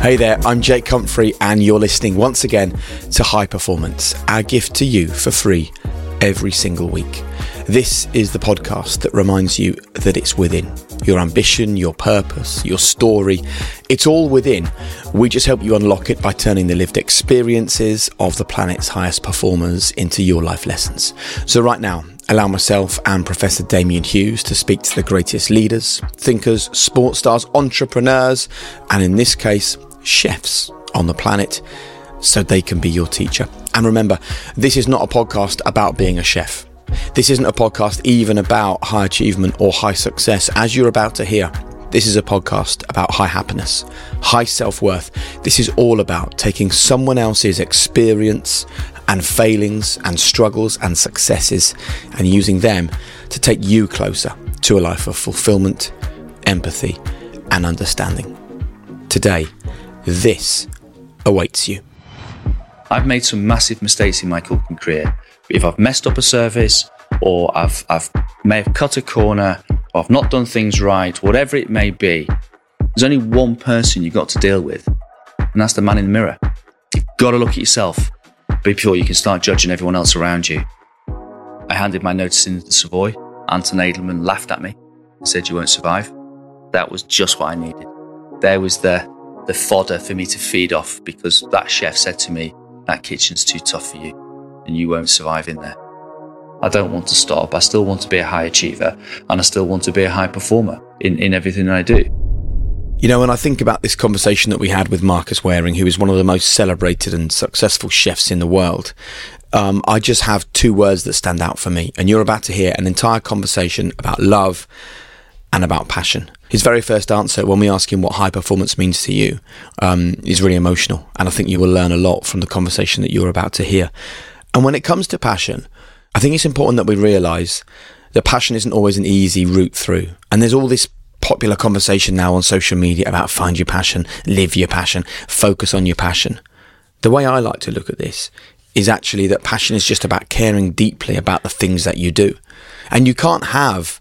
Hey there, I'm Jake Humphrey, and you're listening once again to High Performance, our gift to you for free every single week. This is the podcast that reminds you that it's within your ambition, your purpose, your story. It's all within. We just help you unlock it by turning the lived experiences of the planet's highest performers into your life lessons. So, right now, allow myself and Professor Damian Hughes to speak to the greatest leaders, thinkers, sports stars, entrepreneurs, and in this case, chefs on the planet so they can be your teacher. And remember, this is not a podcast about being a chef. This isn't a podcast even about high achievement or high success, as you're about to hear. This is a podcast about high happiness, high self worth. This is all about taking someone else's experience and failings and struggles and successes and using them to take you closer to a life of fulfillment, empathy, and understanding. Today, this awaits you. I've made some massive mistakes in my cooking career. If I've messed up a service, or I've, I've may have cut a corner, or I've not done things right, whatever it may be, there's only one person you've got to deal with, and that's the man in the mirror. You've got to look at yourself before you can start judging everyone else around you. I handed my notice in to the Savoy. Anton Edelmann laughed at me, said you won't survive. That was just what I needed. There was the the fodder for me to feed off because that chef said to me, that kitchen's too tough for you and you won't survive in there. I don't want to stop. I still want to be a high achiever and I still want to be a high performer in, in everything I do. You know, when I think about this conversation that we had with Marcus Wareing, who is one of the most celebrated and successful chefs in the world, um, I just have two words that stand out for me. And you're about to hear an entire conversation about love and about passion. His very first answer, when we ask him what high performance means to you, um, is really emotional. And I think you will learn a lot from the conversation that you're about to hear. And when it comes to passion, I think it's important that we realize that passion isn't always an easy route through. And there's all this popular conversation now on social media about find your passion, live your passion, focus on your passion. The way I like to look at this is actually that passion is just about caring deeply about the things that you do. And you can't have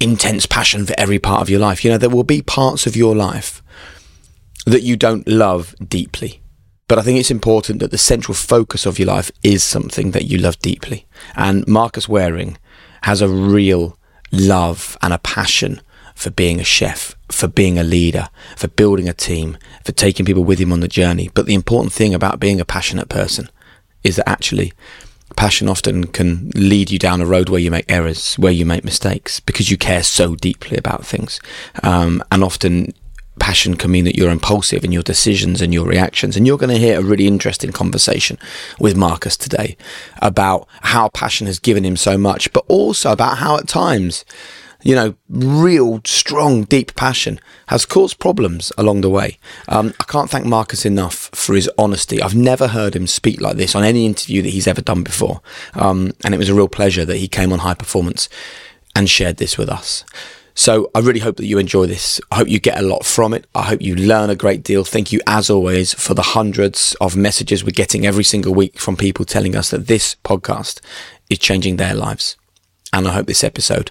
intense passion for every part of your life. You know, there will be parts of your life that you don't love deeply. But I think it's important that the central focus of your life is something that you love deeply. And Marcus Wareing has a real love and a passion for being a chef, for being a leader, for building a team, for taking people with him on the journey. But the important thing about being a passionate person is that actually passion often can lead you down a road where you make errors, where you make mistakes, because you care so deeply about things. Um, and often passion can mean that you're impulsive in your decisions and your reactions. And you're going to hear a really interesting conversation with Marcus today about how passion has given him so much, but also about how at times you know, real strong, deep passion has caused problems along the way. Um, I can't thank Marcus enough for his honesty. I've never heard him speak like this on any interview that he's ever done before. Um, and it was a real pleasure that he came on High Performance and shared this with us. So I really hope that you enjoy this. I hope you get a lot from it. I hope you learn a great deal. Thank you, as always, for the hundreds of messages we're getting every single week from people telling us that this podcast is changing their lives. And I hope this episode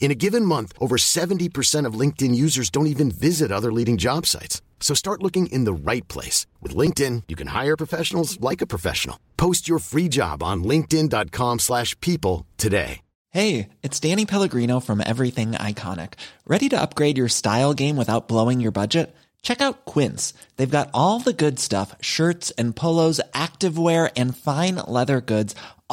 In a given month, over 70% of LinkedIn users don't even visit other leading job sites. So start looking in the right place. With LinkedIn, you can hire professionals like a professional. Post your free job on linkedin.com slash people today. Hey, it's Danny Pellegrino from Everything Iconic. Ready to upgrade your style game without blowing your budget? Check out Quince. They've got all the good stuff, shirts and polos, activewear, and fine leather goods –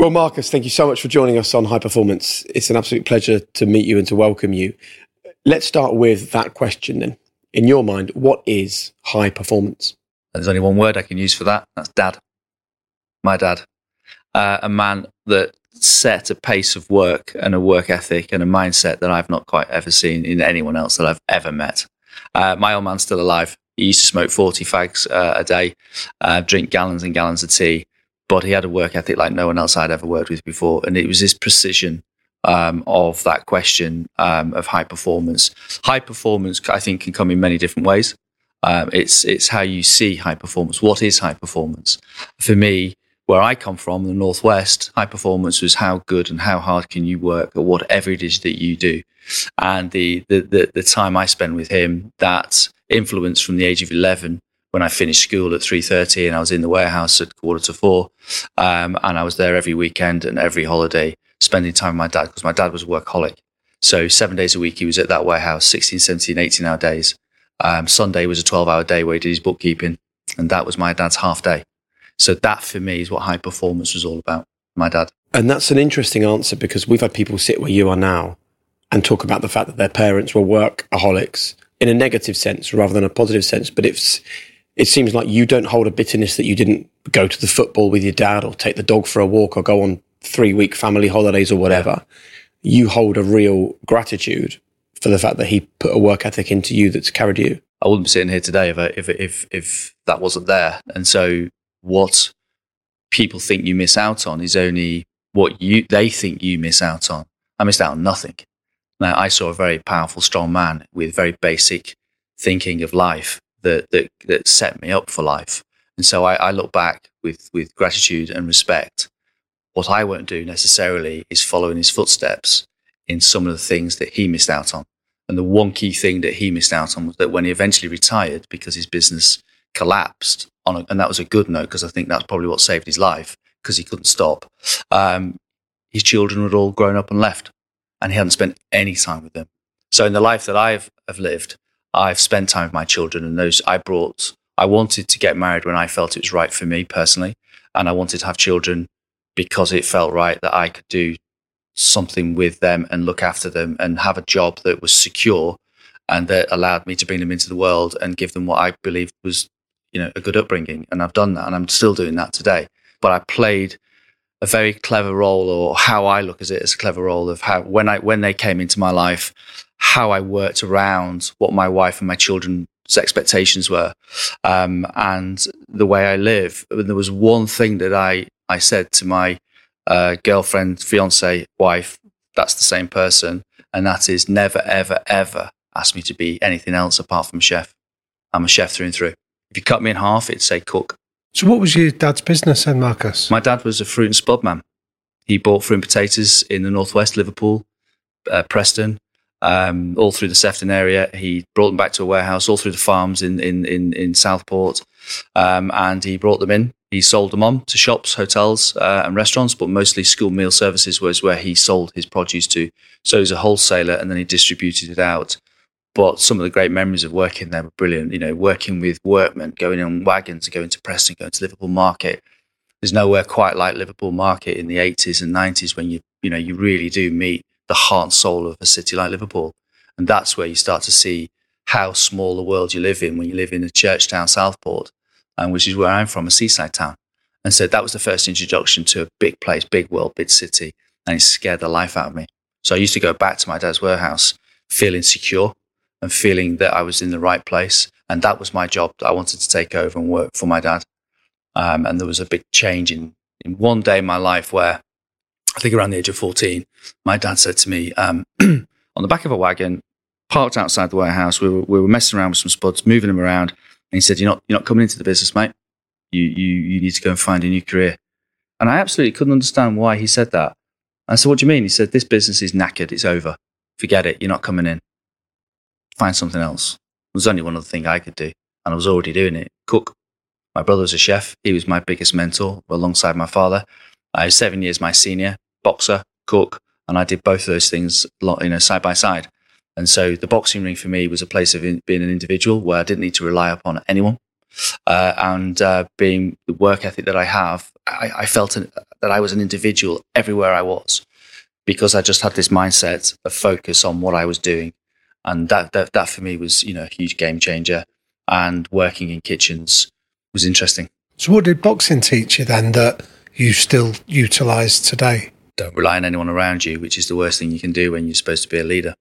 Well, Marcus, thank you so much for joining us on High Performance. It's an absolute pleasure to meet you and to welcome you. Let's start with that question then. In your mind, what is high performance? There's only one word I can use for that. That's dad. My dad. Uh, a man that set a pace of work and a work ethic and a mindset that I've not quite ever seen in anyone else that I've ever met. Uh, my old man's still alive. He used to smoke 40 fags uh, a day, uh, drink gallons and gallons of tea, but he had a work ethic like no one else I'd ever worked with before. And it was his precision um, of that question um, of high performance. High performance, I think, can come in many different ways. Um, it's it's how you see high performance. What is high performance? For me, where I come from, the northwest, high performance was how good and how hard can you work at whatever it is that you do. And the the the, the time I spent with him, that influence from the age of eleven when I finished school at 3.30 and I was in the warehouse at quarter to four. Um, and I was there every weekend and every holiday, spending time with my dad because my dad was a workaholic. So seven days a week, he was at that warehouse, 16, 17, 18 hour days. Um, Sunday was a 12 hour day where he did his bookkeeping. And that was my dad's half day. So that for me is what high performance was all about. My dad. And that's an interesting answer because we've had people sit where you are now and talk about the fact that their parents were workaholics in a negative sense rather than a positive sense. But it's, it seems like you don't hold a bitterness that you didn't go to the football with your dad or take the dog for a walk or go on three week family holidays or whatever. You hold a real gratitude for the fact that he put a work ethic into you that's carried you. I wouldn't be sitting here today if, I, if, if, if that wasn't there. And so what people think you miss out on is only what you, they think you miss out on. I missed out on nothing. Now, I saw a very powerful, strong man with very basic thinking of life that that that set me up for life. And so I, I look back with with gratitude and respect. What I won't do necessarily is follow in his footsteps in some of the things that he missed out on. And the one key thing that he missed out on was that when he eventually retired because his business collapsed on, a, and that was a good note because I think that's probably what saved his life because he couldn't stop. Um, his children had all grown up and left, and he hadn't spent any time with them. So in the life that I've have lived, I've spent time with my children and those I brought. I wanted to get married when I felt it was right for me personally. And I wanted to have children because it felt right that I could do something with them and look after them and have a job that was secure and that allowed me to bring them into the world and give them what I believed was, you know, a good upbringing. And I've done that and I'm still doing that today. But I played a very clever role or how I look at it as a clever role of how when I when they came into my life, how I worked around what my wife and my children's expectations were, um, and the way I live. And there was one thing that I I said to my uh, girlfriend, fiance, wife. That's the same person, and that is never, ever, ever ask me to be anything else apart from chef. I'm a chef through and through. If you cut me in half, it'd say cook. So, what was your dad's business then, Marcus? My dad was a fruit and spud man. He bought fruit and potatoes in the northwest, Liverpool, uh, Preston, um, all through the Sefton area. He brought them back to a warehouse, all through the farms in in in, in Southport, um, and he brought them in. He sold them on to shops, hotels, uh, and restaurants, but mostly school meal services was where he sold his produce to. So he was a wholesaler, and then he distributed it out. But some of the great memories of working there were brilliant. You know, working with workmen, going on wagons, going to Preston, going to Liverpool Market. There's nowhere quite like Liverpool Market in the 80s and 90s when you you know you really do meet the heart and soul of a city like Liverpool. And that's where you start to see how small the world you live in when you live in a church town, Southport, and which is where I'm from, a seaside town. And so that was the first introduction to a big place, big world, big city. And it scared the life out of me. So I used to go back to my dad's warehouse feeling secure and feeling that I was in the right place. And that was my job that I wanted to take over and work for my dad. Um, and there was a big change in, in one day in my life where I think around the age of 14, my dad said to me, um, on the back of a wagon, parked outside the warehouse, we were, we were messing around with some spuds, moving them around. And he said, you're not, you're not coming into the business, mate. You, you, you need to go and find a new career. And I absolutely couldn't understand why he said that. I said, what do you mean? He said, this business is knackered. It's over. Forget it. You're not coming in. Find something else. There's only one other thing I could do. And I was already doing it. Cook. My brother was a chef. He was my biggest mentor alongside my father. I was seven years my senior, boxer, cook, and I did both of those things, you know, side by side. And so the boxing ring for me was a place of in, being an individual where I didn't need to rely upon anyone. uh, and uh, being the work ethic that I have, I, I felt an, that I was an individual everywhere I was because I just had this mindset of focus on what I was doing, and that that, that for me was you know a huge game changer. And working in kitchens was interesting. So, what did boxing teach you then that you still utilise today? Don't rely on anyone around you, which is the worst thing you can do when you're supposed to be a leader.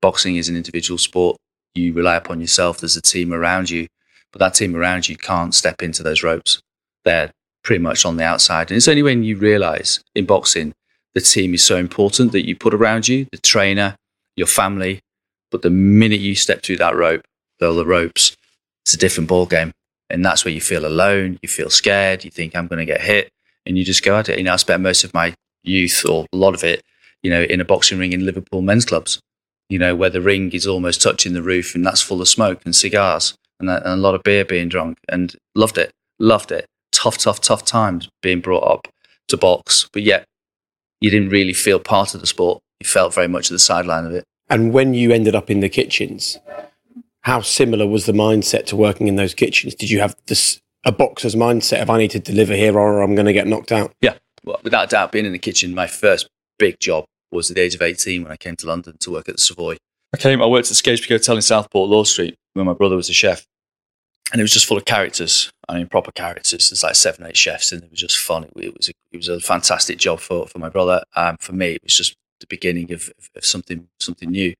Boxing is an individual sport. You rely upon yourself. There's a team around you, but that team around you can't step into those ropes. They're pretty much on the outside. And it's only when you realize in boxing the team is so important that you put around you the trainer, your family. But the minute you step through that rope, throw the ropes, it's a different ball game. And that's where you feel alone, you feel scared, you think I'm going to get hit, and you just go at it. You know, I spent most of my youth or a lot of it, you know, in a boxing ring in Liverpool men's clubs, you know, where the ring is almost touching the roof and that's full of smoke and cigars and a, and a lot of beer being drunk and loved it, loved it. Tough, tough, tough times being brought up to box, but yet you didn't really feel part of the sport. You felt very much at the sideline of it. And when you ended up in the kitchens, how similar was the mindset to working in those kitchens? Did you have this a boxer's mindset of I need to deliver here or I'm going to get knocked out? Yeah, well, without doubt, being in the kitchen, my first big job was at the age of 18 when I came to London to work at the Savoy. I came, I worked at the Scarisbrick Hotel in Southport, Lord Street, where my brother was a chef. And it was just full of characters. I mean, proper characters. There's like seven, eight chefs, and it was just fun. It, it was a, it was a fantastic job for, for my brother. Um, for me, it was just the beginning of, of something something new.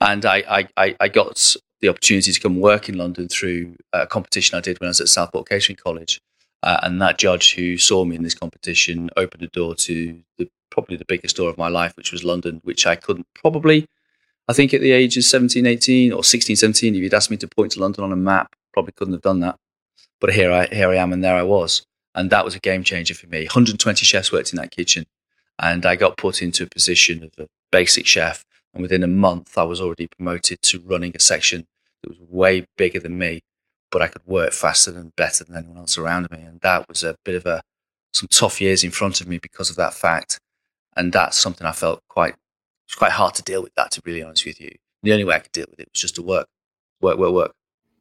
And I, I, I got the opportunity to come work in London through a competition I did when I was at Southport Catering College. Uh, and that judge who saw me in this competition opened the door to the, probably the biggest door of my life, which was London, which I couldn't probably, I think at the age of 17, 18 or 16, 17, if you'd asked me to point to London on a map, probably couldn't have done that. But here I, here I am and there I was. And that was a game changer for me. 120 chefs worked in that kitchen. And I got put into a position of a basic chef. And within a month, I was already promoted to running a section that was way bigger than me but I could work faster and better than anyone else around me. And that was a bit of a some tough years in front of me because of that fact. And that's something I felt quite it's quite hard to deal with that to be really honest with you. The only way I could deal with it was just to work. Work, work, work.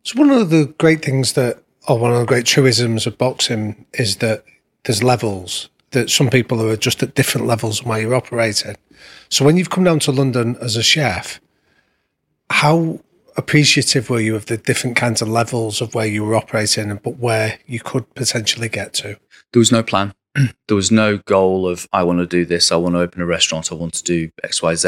So one of the great things that or one of the great truisms of boxing is that there's levels that some people are just at different levels of where you're operating. So when you've come down to London as a chef, how appreciative were you of the different kinds of levels of where you were operating, but where you could potentially get to? There was no plan. there was no goal of I want to do this. I want to open a restaurant. I want to do X, Y, Z.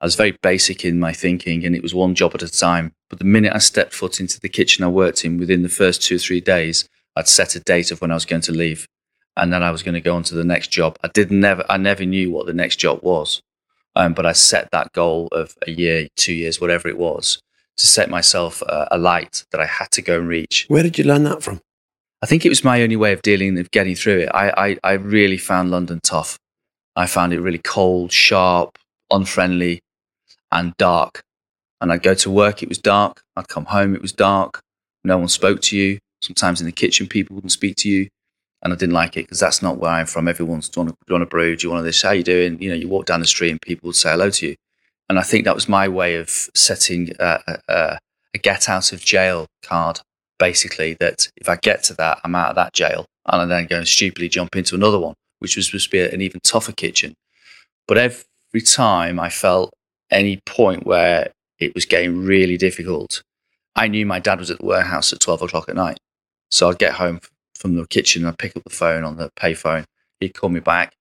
I was very basic in my thinking, and it was one job at a time. But the minute I stepped foot into the kitchen I worked in, within the first two or three days, I'd set a date of when I was going to leave, and then I was going to go on to the next job. I did never, I never knew what the next job was, um, but I set that goal of a year, two years, whatever it was, to set myself a, a light that I had to go and reach. Where did you learn that from? I think it was my only way of dealing, of getting through it. I, I, I really found London tough. I found it really cold, sharp, unfriendly, and dark. And I'd go to work, it was dark. I'd come home, it was dark. No one spoke to you. Sometimes in the kitchen, people wouldn't speak to you. And I didn't like it because that's not where I'm from. Everyone's, do you, want to, do you want a brew? Do you want to this? How you doing? You know, you walk down the street and people would say hello to you. And I think that was my way of setting a, a, a get out of jail card, basically, that if I get to that, I'm out of that jail. And I then go and stupidly jump into another one, which was supposed to be an even tougher kitchen. But every time I felt any point where it was getting really difficult, I knew my dad was at the warehouse at 12 o'clock at night. So I'd get home from the kitchen and I'd pick up the phone on the payphone. He'd call me back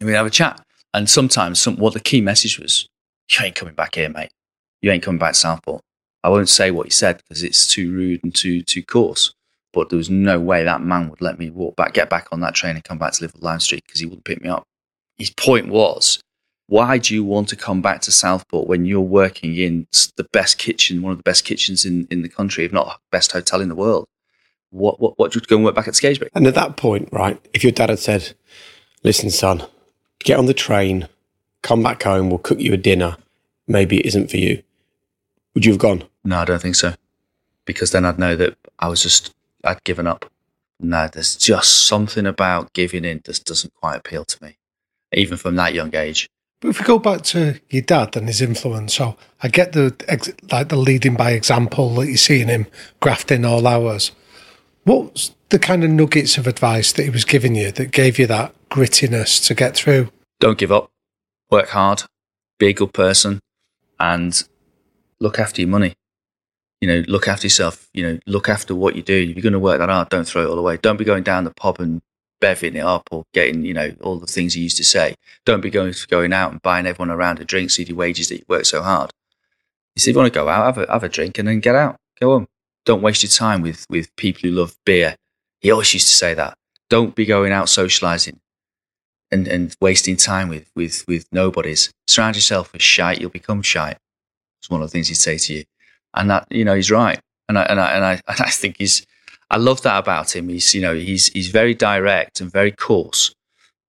and we'd have a chat. And sometimes some, what the key message was, you ain't coming back here, mate. You ain't coming back to Southport. I won't say what he said because it's too rude and too too coarse. But there was no way that man would let me walk back, get back on that train and come back to live at Lime Street because he wouldn't pick me up. His point was, why do you want to come back to Southport when you're working in the best kitchen, one of the best kitchens in, in the country, if not best hotel in the world? What what what do you go and work back at Scarisbrick? And at that point, right, if your dad had said, "Listen, son, get on the train, come back home, we'll cook you a dinner. Maybe it isn't for you. Would you have gone? No, I don't think so. Because then I'd know that I was just, I'd given up. No, there's just something about giving in that doesn't quite appeal to me, even from that young age. But if we go back to your dad and his influence, so I get the like the leading by example that you see in him grafting all hours. What's the kind of nuggets of advice that he was giving you that gave you that grittiness to get through? Don't give up. Work hard. Be a good person, and look after your money. You know, look after yourself. You know, look after what you do. If you're going to work that hard, don't throw it all away. Don't be going down the pub and bevving it up or getting, you know, all the things you used to say. Don't be going going out and buying everyone around a drink, see the wages that you work so hard. You see, if you want to go out, have a, have a drink and then get out. Go on. Don't waste your time with, with people who love beer. He always used to say that. Don't be going out socializing and, and wasting time with, with, with nobodies. Surround yourself with shite, you'll become shite. It's one of the things he'd say to you. And that, you know, he's right. And I, and I, and I, and I think he's, I love that about him. He's, you know, he's, he's very direct and very coarse,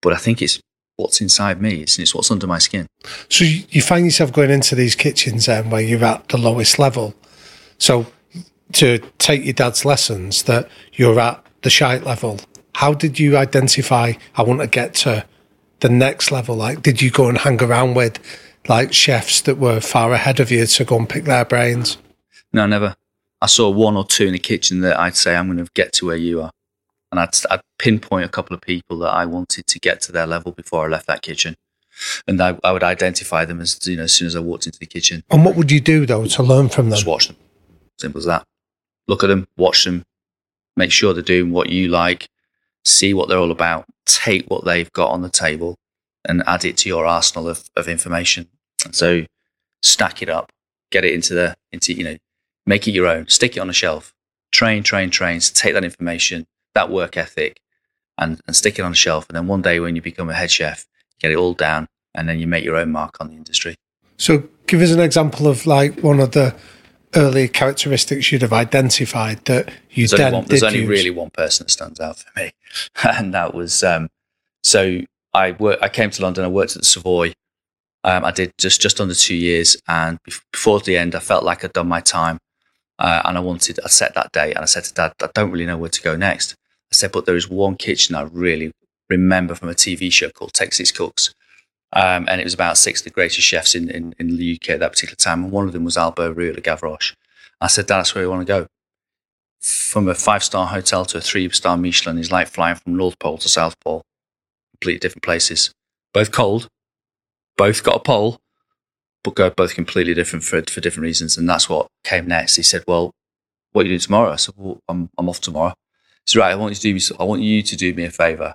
but I think it's what's inside me. It's, it's what's under my skin. So you you find yourself going into these kitchens then where you're at the lowest level. So to take your dad's lessons that you're at the shite level, how did you identify I want to get to the next level? Like, did you go and hang around with like chefs that were far ahead of you to go and pick their brains? No, never. I saw one or two in the kitchen that I'd say I'm going to get to where you are, and I'd, I'd pinpoint a couple of people that I wanted to get to their level before I left that kitchen, and I, I would identify them as you know as soon as I walked into the kitchen. And what would you do though to learn from them? Just watch them. Simple as that. Look at them, watch them, make sure they're doing what you like, see what they're all about, take what they've got on the table, and add it to your arsenal of, of information. So stack it up, get it into the into you know, make it your own, stick it on a shelf, train, train, train, so take that information, that work ethic, and, and stick it on a shelf. And then one day when you become a head chef, get it all down, and then you make your own mark on the industry. So give us an example of like one of the early characteristics you'd have identified that you there's only, one, there's only use. really one person that stands out for me, and that was um, so I wor- I came to London. I worked at the Savoy. Um, I did just just under two years, and before the end, I felt like I'd done my time, uh, and I wanted. I set that date, and I said to Dad, I don't really know where to go next. I said, but there is one kitchen I really remember from a TV show called Take Six Cooks. Um, and it was about six of the greatest chefs in, in, in the UK at that particular time. And one of them was Albert Roux at Gavroche. I said, that's where we want to go from a five star hotel to a three star Michelin is like flying from North Pole to South Pole, completely different places. Both cold, both got a pole, but go both completely different for, for different reasons. And that's what came next. He said, Well, what are you doing tomorrow? I said, Well, I'm, I'm off tomorrow. He said, Right, I want you to do me, I want you to do me a favor.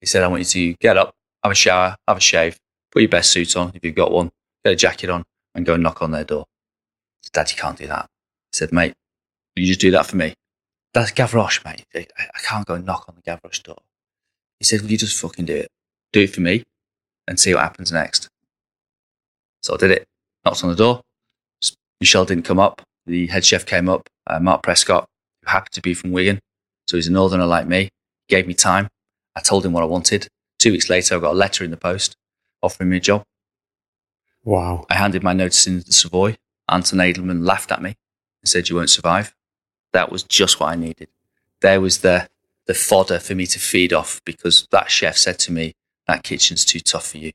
He said, I want you to get up, have a shower, have a shave, put your best suit on if you've got one, get a jacket on, and go and knock on their door. Said, Dad, you can't do that. I said, Mate, you just do that for me? That's Gavroche, mate. I, I can't go and knock on the Gavroche door. He said, Will you just fucking do it? Do it for me and see what happens next. So I did it. Knocked on the door. Michel didn't come up. The head chef came up, uh, Mark Prescott, who happened to be from Wigan. So he's a northerner like me. He gave me time. I told him what I wanted. Two weeks later, I got a letter in the post offering me a job. Wow. I handed my notice in to the Savoy. Anton Edelmann laughed at me and said, You won't survive. That was just what I needed. There was the, the fodder for me to feed off because that chef said to me, That kitchen's too tough for you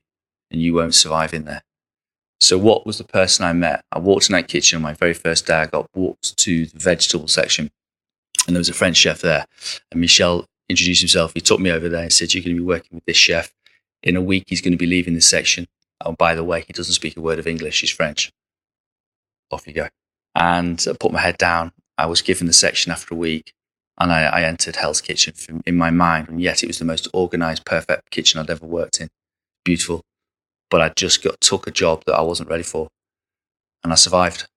and you won't survive in there. So, what was the person I met? I walked in that kitchen on my very first day. I got walked to the vegetable section and there was a French chef there. And Michel introduced himself. He took me over there and said, You're going to be working with this chef. In a week, he's going to be leaving this section. Oh, by the way, he doesn't speak a word of English. He's French. Off you go. And I put my head down. I was given the section after a week and I, I entered Hell's Kitchen from, in my mind. And yet it was the most organized, perfect kitchen I'd ever worked in. Beautiful. But I just got, took a job that I wasn't ready for. And I survived.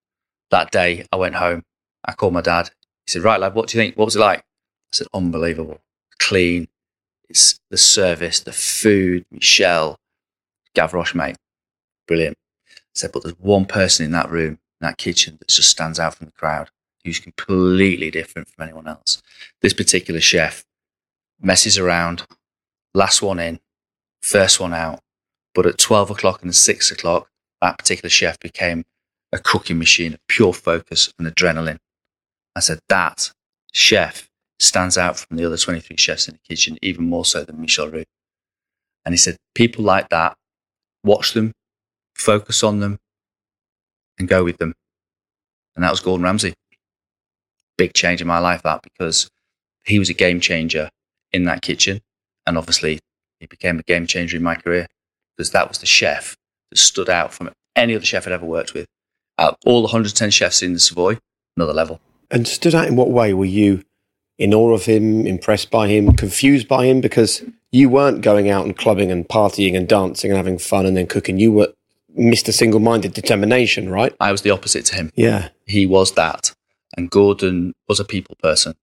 That day, I went home. I called my dad. He said, Right, lad, what do you think? What was it like? I said, Unbelievable. Clean. It's the service, the food, Michel, Gavroche, mate. Brilliant. I said, but there's one person in that room, in that kitchen, that just stands out from the crowd, who's completely different from anyone else. This particular chef messes around, last one in, first one out. But at 12 o'clock and 6 o'clock, that particular chef became a cooking machine of pure focus and adrenaline. I said, that chef stands out from the other 23 chefs in the kitchen, even more so than Michel Roux. And he said, people like that, watch them, focus on them, and go with them. And that was Gordon Ramsay. Big change in my life, that, because he was a game changer in that kitchen. And obviously, he became a game changer in my career because that was the chef that stood out from any other chef I'd ever worked with. Out all the 110 chefs in the Savoy, another level. And stood out in what way? Were you in awe of him, impressed by him, confused by him? Because you weren't going out and clubbing and partying and dancing and having fun and then cooking. You were Mr. Single Minded Determination, right? I was the opposite to him. Yeah. He was that. And Gordon was a people person.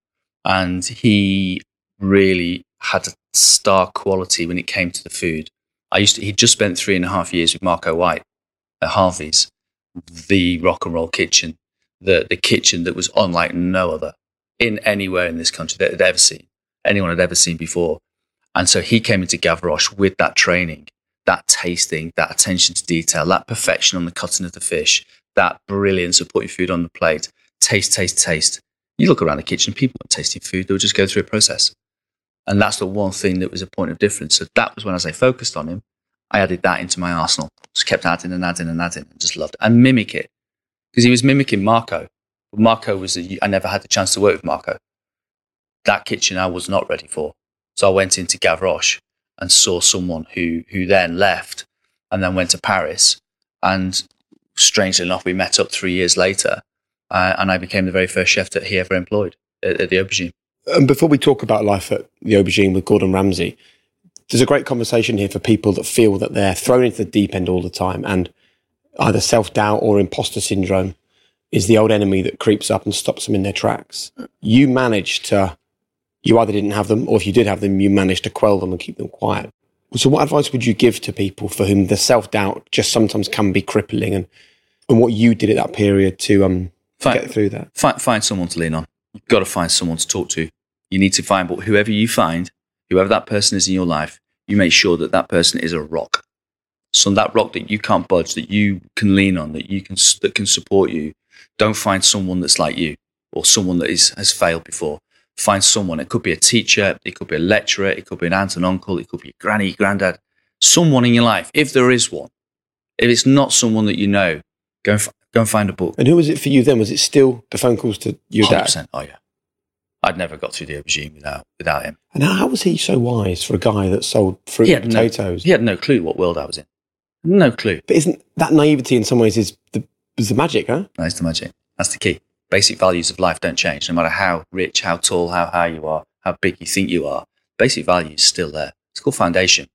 And he really had a star quality when it came to the food. I used to, he'd just spent three and a half years with Marco White at Harvey's, the rock and roll kitchen, the, the kitchen that was unlike no other in anywhere in this country that had ever seen, anyone had ever seen before. And so he came into Gavroche with that training, that tasting, that attention to detail, that perfection on the cutting of the fish, that brilliance of putting food on the plate. Taste, taste, taste. You look around the kitchen, people weren't tasting food, they would just go through a process. And that's the one thing that was a point of difference. So that was when, as I focused on him, I added that into my arsenal. Just kept adding and adding and adding and just loved it. And mimic it. Because he was mimicking Marco. Marco was, a, I never had the chance to work with Marco. That kitchen I was not ready for. So I went into Gavroche and saw someone who, who then left and then went to Paris. And strangely enough, we met up three years later. Uh, and I became the very first chef that he ever employed at, at the Aubergine. And before we talk about life at the Aubergine with Gordon Ramsay, there's a great conversation here for people that feel that they're thrown into the deep end all the time and either self doubt or imposter syndrome is the old enemy that creeps up and stops them in their tracks. You managed to, you either didn't have them or if you did have them, you managed to quell them and keep them quiet. So what advice would you give to people for whom the self doubt just sometimes can be crippling and, and what you did at that period to, um, Fine. get through that? Find, find someone to lean on. You've got to find someone to talk to. You need to find, but whoever you find, whoever that person is in your life, you make sure that that person is a rock. So that rock that you can't budge, that you can lean on, that you can that can support you. Don't find someone that's like you or someone that is has failed before. Find someone. It could be a teacher, it could be a lecturer, it could be an aunt and uncle, it could be a granny, granddad, someone in your life, if there is one. If it's not someone that you know, go and, f- go and find a book. And who was it for you then? Was it still the phone calls to your 100%. Oh yeah. I'd never got through the aubergine without without him. And how, was he so wise for a guy that sold fruit and had, no, potatoes? he had no clue what world I was in. No clue. But isn't that naivety in some ways is the, is the magic, huh? That's the magic. That's the key. Basic values of life don't change, no matter how rich, how tall, how high you are, how big you think you are. Basic values still there. It's called foundation.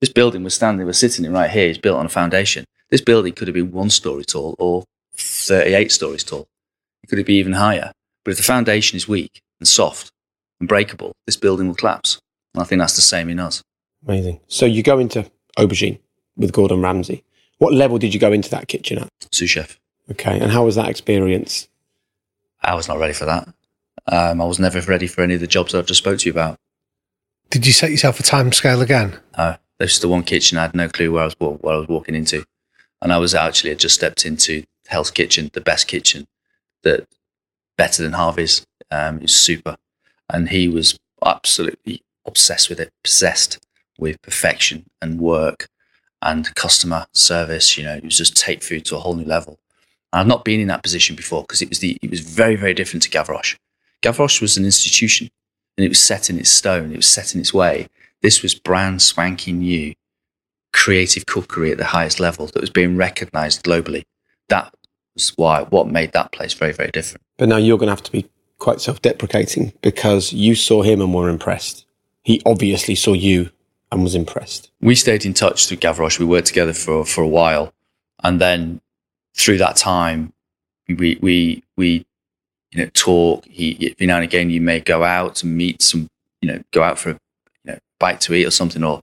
This building we're standing, we're sitting in right here is built on a foundation. This building could have been one story tall or 38 stories tall. It could be even higher. But if the foundation is weak and soft and breakable, this building will collapse. And I think that's the same in us. Amazing. So you go into aubergine with Gordon Ramsay. What level did you go into that kitchen at? Sous chef. Okay, and how was that experience? I was not ready for that. Um, I was never ready for any of the jobs I've just spoke to you about. Did you set yourself a time scale again? No, there's just the one kitchen. I had no clue where I was wa- what I was walking into, and I was actually had just stepped into Hell's Kitchen, the best kitchen, that better than Harvey's. Um, it was super, and he was absolutely obsessed with it, possessed with perfection and work and customer service. You know, it was just take food to a whole new level. And I've not been in that position before because it was the it was very very different to Gavroche. Gavroche was an institution, and it was set in its stone. It was set in its way. This was brand spanking new, creative cookery at the highest level that was being recognised globally. That was why what made that place very very different. But now you're going to have to be quite self-deprecating because you saw him and were impressed. He obviously saw you and was impressed. we stayed in touch through Gavroche. We worked together for for a while, and then through that time, we we we you know talk. He every now and again you may go out and meet some you know go out for a you know bite to eat or something or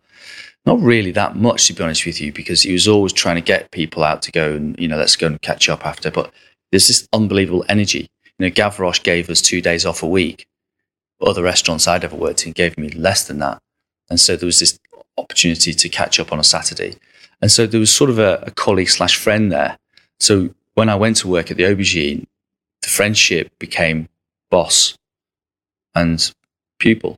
not really that much to be honest with you because he was always trying to get people out to go and you know let's go and catch up after. But there's this unbelievable energy. You know, Gavroche gave us two days off a week. Other restaurants I'd ever worked in gave me less than that. And so there was this opportunity to catch up on a Saturday. And so there was sort of a, a colleague slash friend there. So when I went to work at the Aubergine, the friendship became boss and pupil.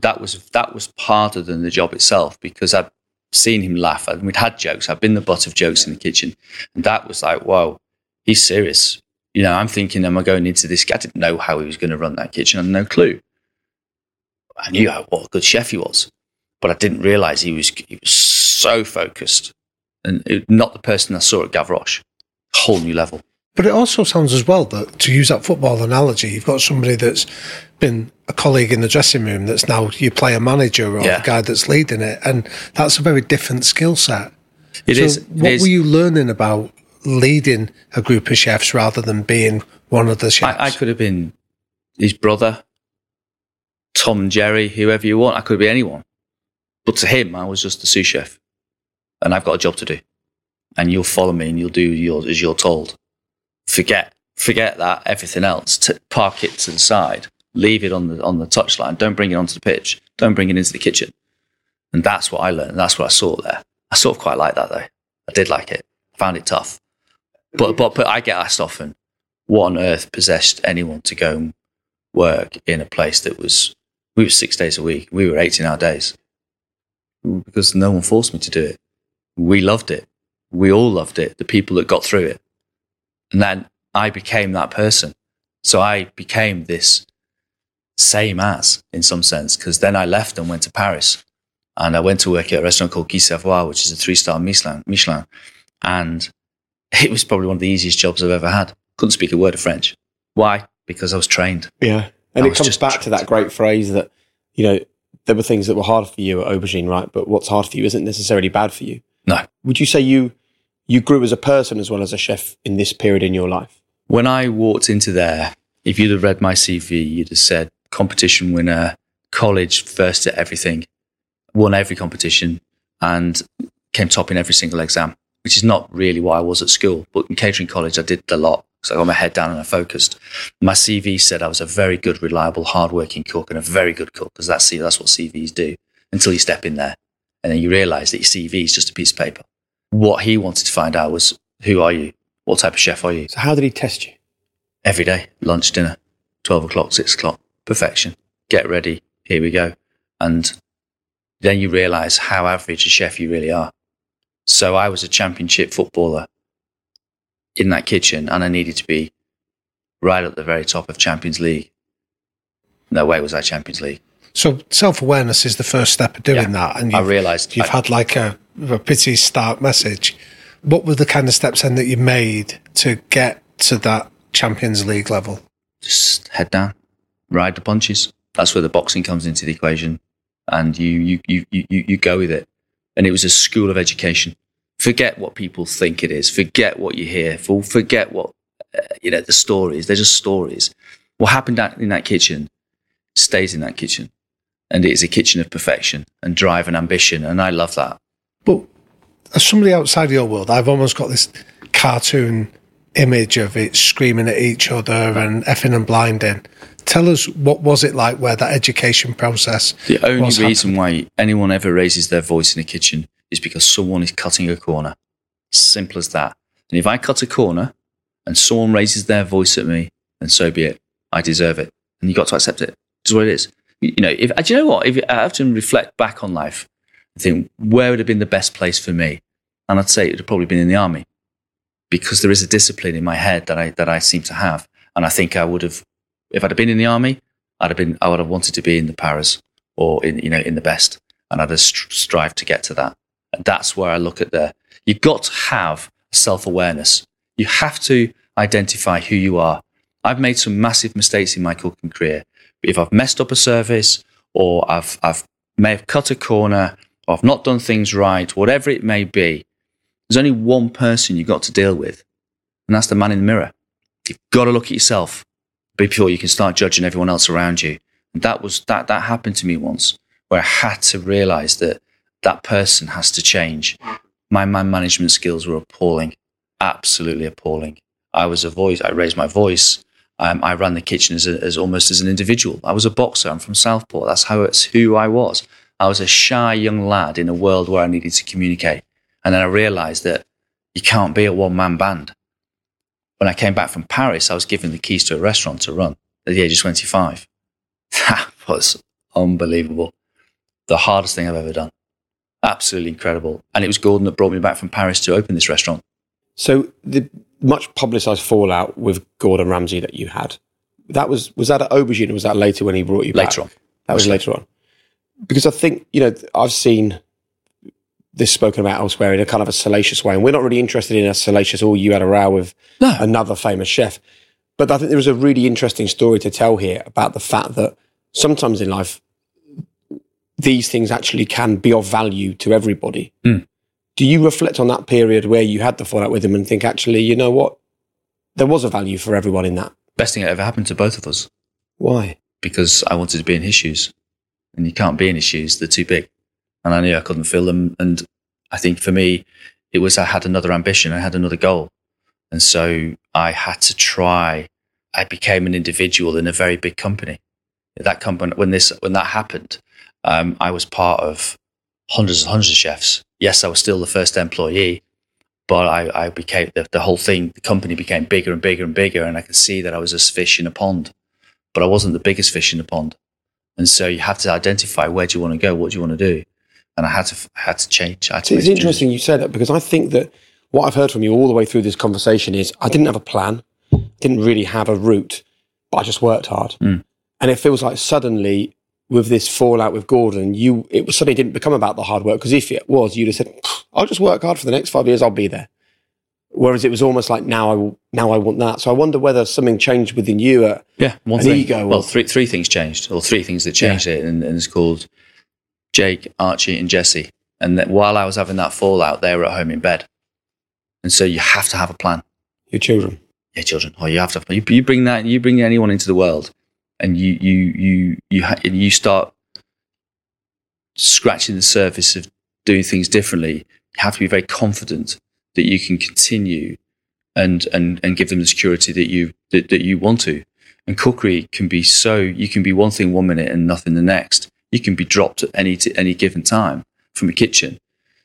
That was that was harder than the job itself because I'd seen him laugh and we'd had jokes. I'd been the butt of jokes in the kitchen. And that was like, wow, he's serious. You know, I'm thinking, am I going into this? I didn't know how he was going to run that kitchen. I had no clue. I knew how, what a good chef he was, but I didn't realize he was he was so focused and it, not the person I saw at Gavroche. Whole new level. But it also sounds as well that to use that football analogy, you've got somebody that's been a colleague in the dressing room that's now you play a manager or Yeah. the guy that's leading it, and that's a very different skill set. It so is. it what is. were you learning about leading a group of chefs rather than being one of the chefs? I, I could have been his brother, Tom Jerry, whoever you want. I could be anyone. But to him, I was just the sous chef. And I've got a job to do. And you'll follow me and you'll do yours as you're told. Forget, forget that, everything else. T- park it to the side. Leave it on the, on the touchline. Don't bring it onto the pitch. Don't bring it into the kitchen. And that's what I learned. That's what I saw there. I sort of quite like that though. I did like it. Found it tough. But, but, but I get asked often, what on earth possessed anyone to go and work in a place that was we were six days a week. We were 18 hour days. Because no one forced me to do it. We loved it. We all loved it the people that got through it. And then i became that person. So i became this same as in some sense because then i left and went to paris. And i went to work at a restaurant called guy savoy which is a three star michelin michelin. And it was probably one of the easiest jobs i've ever had. Couldn't speak a word of french. Why? Because i was trained. Yeah. And it comes just back to that great phrase that, you know, there were things that were hard for you at Aubergine, right? But what's hard for you isn't necessarily bad for you. no Would you say you you grew as a person as well as a chef in this period in your life? when I walked into there, if you'd have read my CV, you'd have said competition winner, college first at everything, won every competition, and came top in every single exam, which is not really what I was at school. But in catering college, I did a lot. So I got my head down and I focused. My CV said I was a very good, reliable, hardworking cook and a very good cook because that's, that's what CVs do until you step in there. And then you realize that your CV is just a piece of paper. What he wanted to find out was who are you? What type of chef are you? So how did he test you? every day, lunch, dinner, 12 o'clock, 6 o'clock, perfection. Get ready, here we go. And then you realize how average a chef you really are. So I was a championship footballer in that kitchen and I needed to be right at the very top of Champions League. No way was I Champions League. so self awareness is the first step of doing Yeah. that, and I realised you've I- had like a, a pretty stark message. What were the kind of steps then that you made to get to that Champions League level? just head down, ride the punches. That's where the boxing comes into the equation, and you you you you you you go with it. And it was a school of education. Forget what people think it is. Forget what you hear. Forget what uh, you know. The stories. They're just stories. What happened in that kitchen stays in that kitchen, and it is a kitchen of perfection and drive and ambition. And I love that. But as somebody outside of your world, I've almost got this cartoon image of it screaming at each other and effing and blinding. Tell us what was it like where that education process The only reason why anyone ever raises their voice in a kitchen is because someone is cutting a corner. Simple as that. And if I cut a corner and someone raises their voice at me, then so be it. I deserve it. And you've got to accept it. It's what it is. You know, if, uh, do you know what? If I have to reflect back on life, I think where would have been the best place for me? And I'd say it would have probably been in the army because there is a discipline in my head that I, that I seem to have. And I think I would have, if I'd have been in the army, I'd have been, I would have wanted to be in the paras or in, you know, in the best. And I'd have str- strived to get to that. And that's where I look at there. You've got to have self awareness. You have to identify who you are. I've made some massive mistakes in my cooking career. If I've messed up a service or I've, I've may have cut a corner or I've not done things right, whatever it may be, there's only one person you've got to deal with, and that's the man in the mirror. You've got to look at yourself before you can start judging everyone else around you. And that was that that happened to me once, where I had to realize that that person has to change. My man management skills were appalling, absolutely appalling. I was a voice. I raised my voice. Um, I ran the kitchen as, a, as almost as an individual. I was a boxer. I'm from Southport. That's how it's who I was. I was a shy young lad in a world where I needed to communicate. And then I realized that you can't be a one man band. When I came back from Paris, I was given the keys to a restaurant to run at the age of 25. That was unbelievable. The hardest thing I've ever done. Absolutely incredible. And it was Gordon that brought me back from Paris to open this restaurant. So the much publicised fallout with Gordon Ramsay that you had, that was was that at Aubergine or was that later when he brought you back? Later on. That was later on. Because I think, you know, I've seen this spoken about elsewhere in a kind of a salacious way. And we're not really interested in a salacious, oh, you had a row with No. another famous chef. But I think there was a really interesting story to tell here about the fact that sometimes in life, these things actually can be of value to everybody. Mm. Do you reflect on that period where you had the fallout with him and think, actually, you know what? There was a value for everyone in that. Best thing that ever happened to both of us Why? because I wanted to be in his shoes. And you can't be in his shoes, they're too big. And I knew I couldn't fill them. And I think for me, it was I had another ambition, I had another goal. And so I had to try. I became an individual in a very big company. That company, when this, when that happened, um, I was part of hundreds and hundreds of chefs. Yes, I was still the first employee, but I, I became the, the whole thing. The company became bigger and bigger and bigger, and I could see that I was a fish in a pond, but I wasn't the biggest fish in the pond. And so you have to identify where do you want to go, what do you want to do, and I had to I had to change. I had to It's interesting you say that because I think that what I've heard from you all the way through this conversation is I didn't have a plan, didn't really have a route, but I just worked hard. Mm. And it feels like suddenly with this fallout with Gordon, you it suddenly didn't become about the hard work because if it was, you'd have said, "I'll just work hard for the next five years. I'll be there." Whereas it was almost like now I will, now I want that. So I wonder whether something changed within you. Uh, Yeah, one thing. ego Well, or- three three things changed, or three things that changed it, and, and it's called Jake, Archie, and Jesse. And that while I was having that fallout, they were at home in bed, and so you have to have a plan. your children. Yeah, children. Oh, you have to. You, you bring that. You bring anyone into the world, and you you you you you start scratching the surface of doing things differently. You have to be very confident that you can continue and and and give them the security that you that, that you want to. And cookery can be so you can be one thing one minute and nothing the next. You can be dropped at any t- any given time from a kitchen.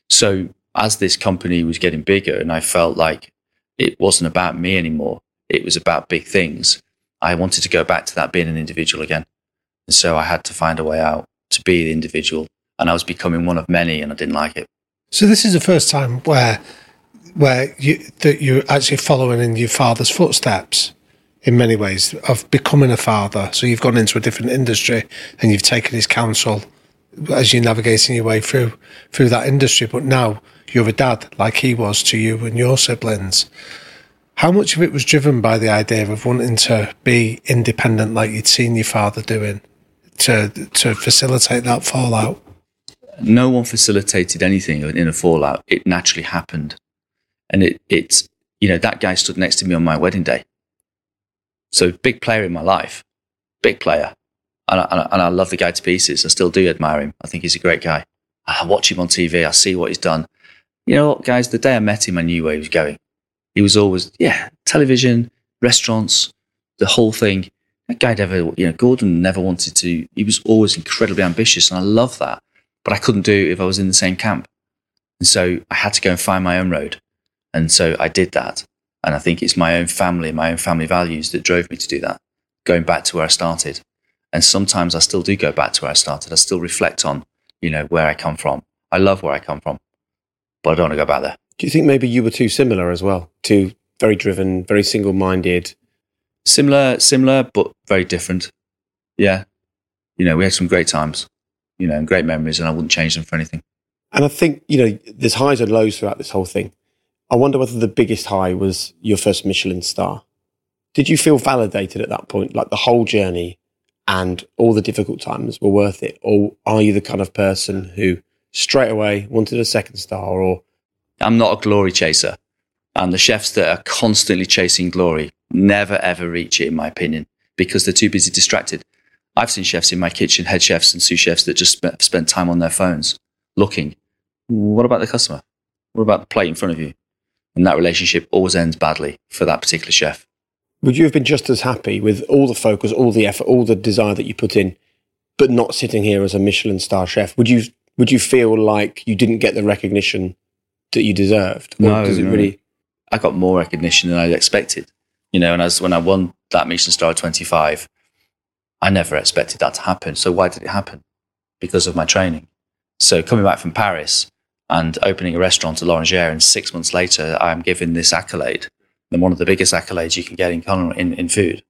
So as this company was getting bigger, and I felt like it wasn't about me anymore. It was about big things. I wanted to go back to that being an individual again. And so I had to find a way out to be the individual. And I was becoming one of many, and I didn't like it. So this is the first time where where you that you're actually following in your father's footsteps in many ways of becoming a father. So you've gone into a different industry and you've taken his counsel as you're navigating your way through through that industry. But now you're a dad like he was to you and your siblings. How much of it was driven by the idea of wanting to be independent like you'd seen your father doing to to facilitate that fallout? No one facilitated anything in a fallout. It naturally happened. And it, it's, you know, that guy stood next to me on my wedding day. So big player in my life, big player. And I, and I, love the guy to pieces. I still do admire him. I think he's a great guy. I watch him on TV. I see what he's done. You know guys? The day I met him, I knew where he was going. He was always, yeah, television, restaurants, the whole thing. That guy never, you know, Gordon never wanted to, he was always incredibly ambitious. And I love that. But I couldn't do it if I was in the same camp. And so I had to go and find my own road. And so I did that. And I think it's my own family, my own family values that drove me to do that, going back to where I started. And sometimes I still do go back to where I started. I still reflect on, you know, where I come from. I love where I come from, but I don't want to go back there. Do you think maybe you were too similar as well? Too very driven, very single minded. Similar, similar, but very different. Yeah. You know, we had some great times, you know, and great memories, and I wouldn't change them for anything. And I think, you know, there's highs and lows throughout this whole thing. I wonder whether the biggest high was your first Michelin star. Did you feel validated at that point? Like the whole journey and all the difficult times were worth it? Or are you the kind of person who straight away wanted a second star or I'm not a glory chaser. And the chefs that are constantly chasing glory never ever reach it, in my opinion, because they're too busy distracted. I've seen chefs in my kitchen, head chefs and sous chefs that just sp- spend time on their phones looking. What about the customer? What about the plate in front of you? And that relationship always ends badly for that particular chef. would you have been just as happy with all the focus, all the effort, all the desire that you put in, but not sitting here as a Michelin star chef? Would you would you feel like you didn't get the recognition that you deserved? Or No, does it no. really I got more recognition than I'd expected. You know, and as when I won that Michelin star at 25, I never expected that to happen. So why did it happen? Because of my training. So coming back from Paris and opening a restaurant at L'Orangerie, and six months later, I'm given this accolade, and one of the biggest accolades you can get in culinary in, in food.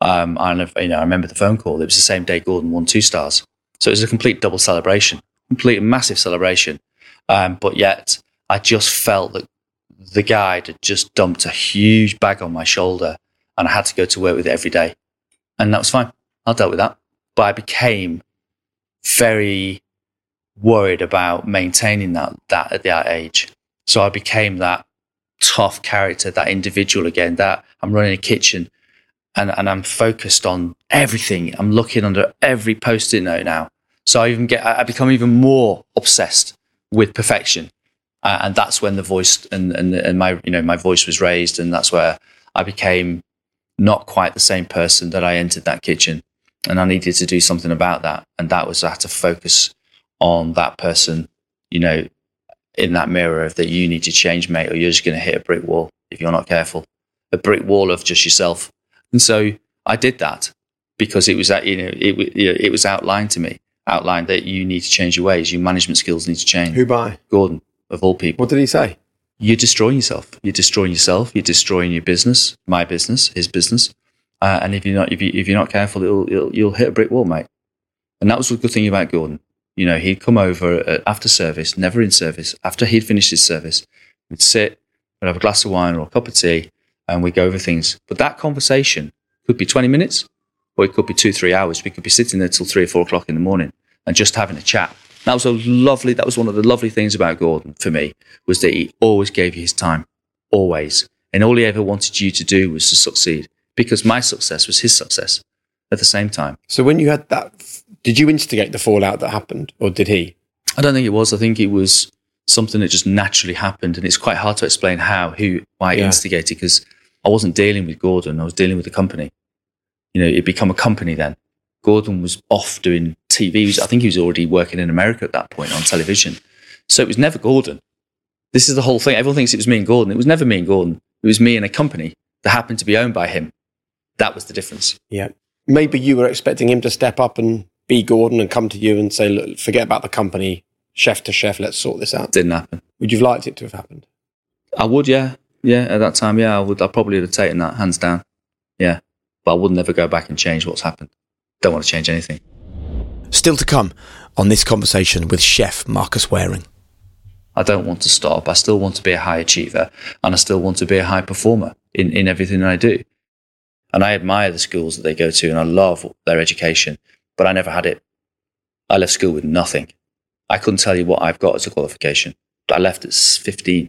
Um, I, never- you know, I remember the phone call. It was the same day Gordon won two stars. So it was a complete double celebration, complete massive celebration. Um, but yet I just felt that the guide had just dumped a huge bag on my shoulder and I had to go to work with it every day. And that was fine. I dealt with that. But I became very worried about maintaining that, that at that age. So I became that tough character, that individual again, that I'm running a kitchen and, and I'm focused on everything. I'm looking under every post-it note now. So I even get, I become even more obsessed with perfection. Uh, and that's when the voice and, and, and my, you know, my voice was raised. And that's where I became not quite the same person that I entered that kitchen. And I needed to do something about that. And that was I had to focus on that person, you know, in that mirror of that you need to change, mate, or you're just going to hit a brick wall if you're not careful. A brick wall of just yourself. And so I did that because it was that, you know, it, it was outlined to me, outlined that you need to change your ways. Your management skills need to change. Who by? Gordon, of all people. What did he say? You're destroying yourself. You're destroying yourself. You're destroying your business, my business, his business. Uh, and if you're not, if, you, if you're not careful, it'll, it'll, you'll hit a brick wall, mate. And that was the good thing about Gordon. You know, he'd come over after service, never in service. After he'd finished his service, we'd sit, we'd have a glass of wine or a cup of tea, and we'd go over things. But that conversation could be 20 minutes, or it could be two, three hours. We could be sitting there till three or four o'clock in the morning and just having a chat. That was a lovely, that was one of the lovely things about Gordon for me, was that he always gave you his time, always. And all he ever wanted you to do was to succeed because my success was his success at the same time. So when you had that, did you instigate the fallout that happened, or did he? I don't think it was. I think it was something that just naturally happened, and it's quite hard to explain how, who, why yeah. instigated because I wasn't dealing with Gordon. I was dealing with the company. You know, it become a company then. Gordon was off doing TV. Was, I think he was already working in America at that point on television. So it was never Gordon. This is the whole thing. Everyone thinks it was me and Gordon. It was never me and Gordon. It was me and a company that happened to be owned by him. That was the difference. Yeah. Maybe you were expecting him to step up and be Gordon and come to you and say, look, forget about the company, chef to chef, let's sort this out. Didn't happen. Would you have liked it to have happened? I would, yeah. Yeah, at that time, yeah, I would. I probably would have taken that hands down. Yeah. But I would never go back and change what's happened. Don't want to change anything. Still to come on this conversation with chef Marcus Wareing. I don't want to stop. I still want to be a high achiever and I still want to be a high performer in, in everything I do. And I admire the schools that they go to and I love their education, but I never had it. I left school with nothing. I couldn't tell you what I've got as a qualification. I left at 15.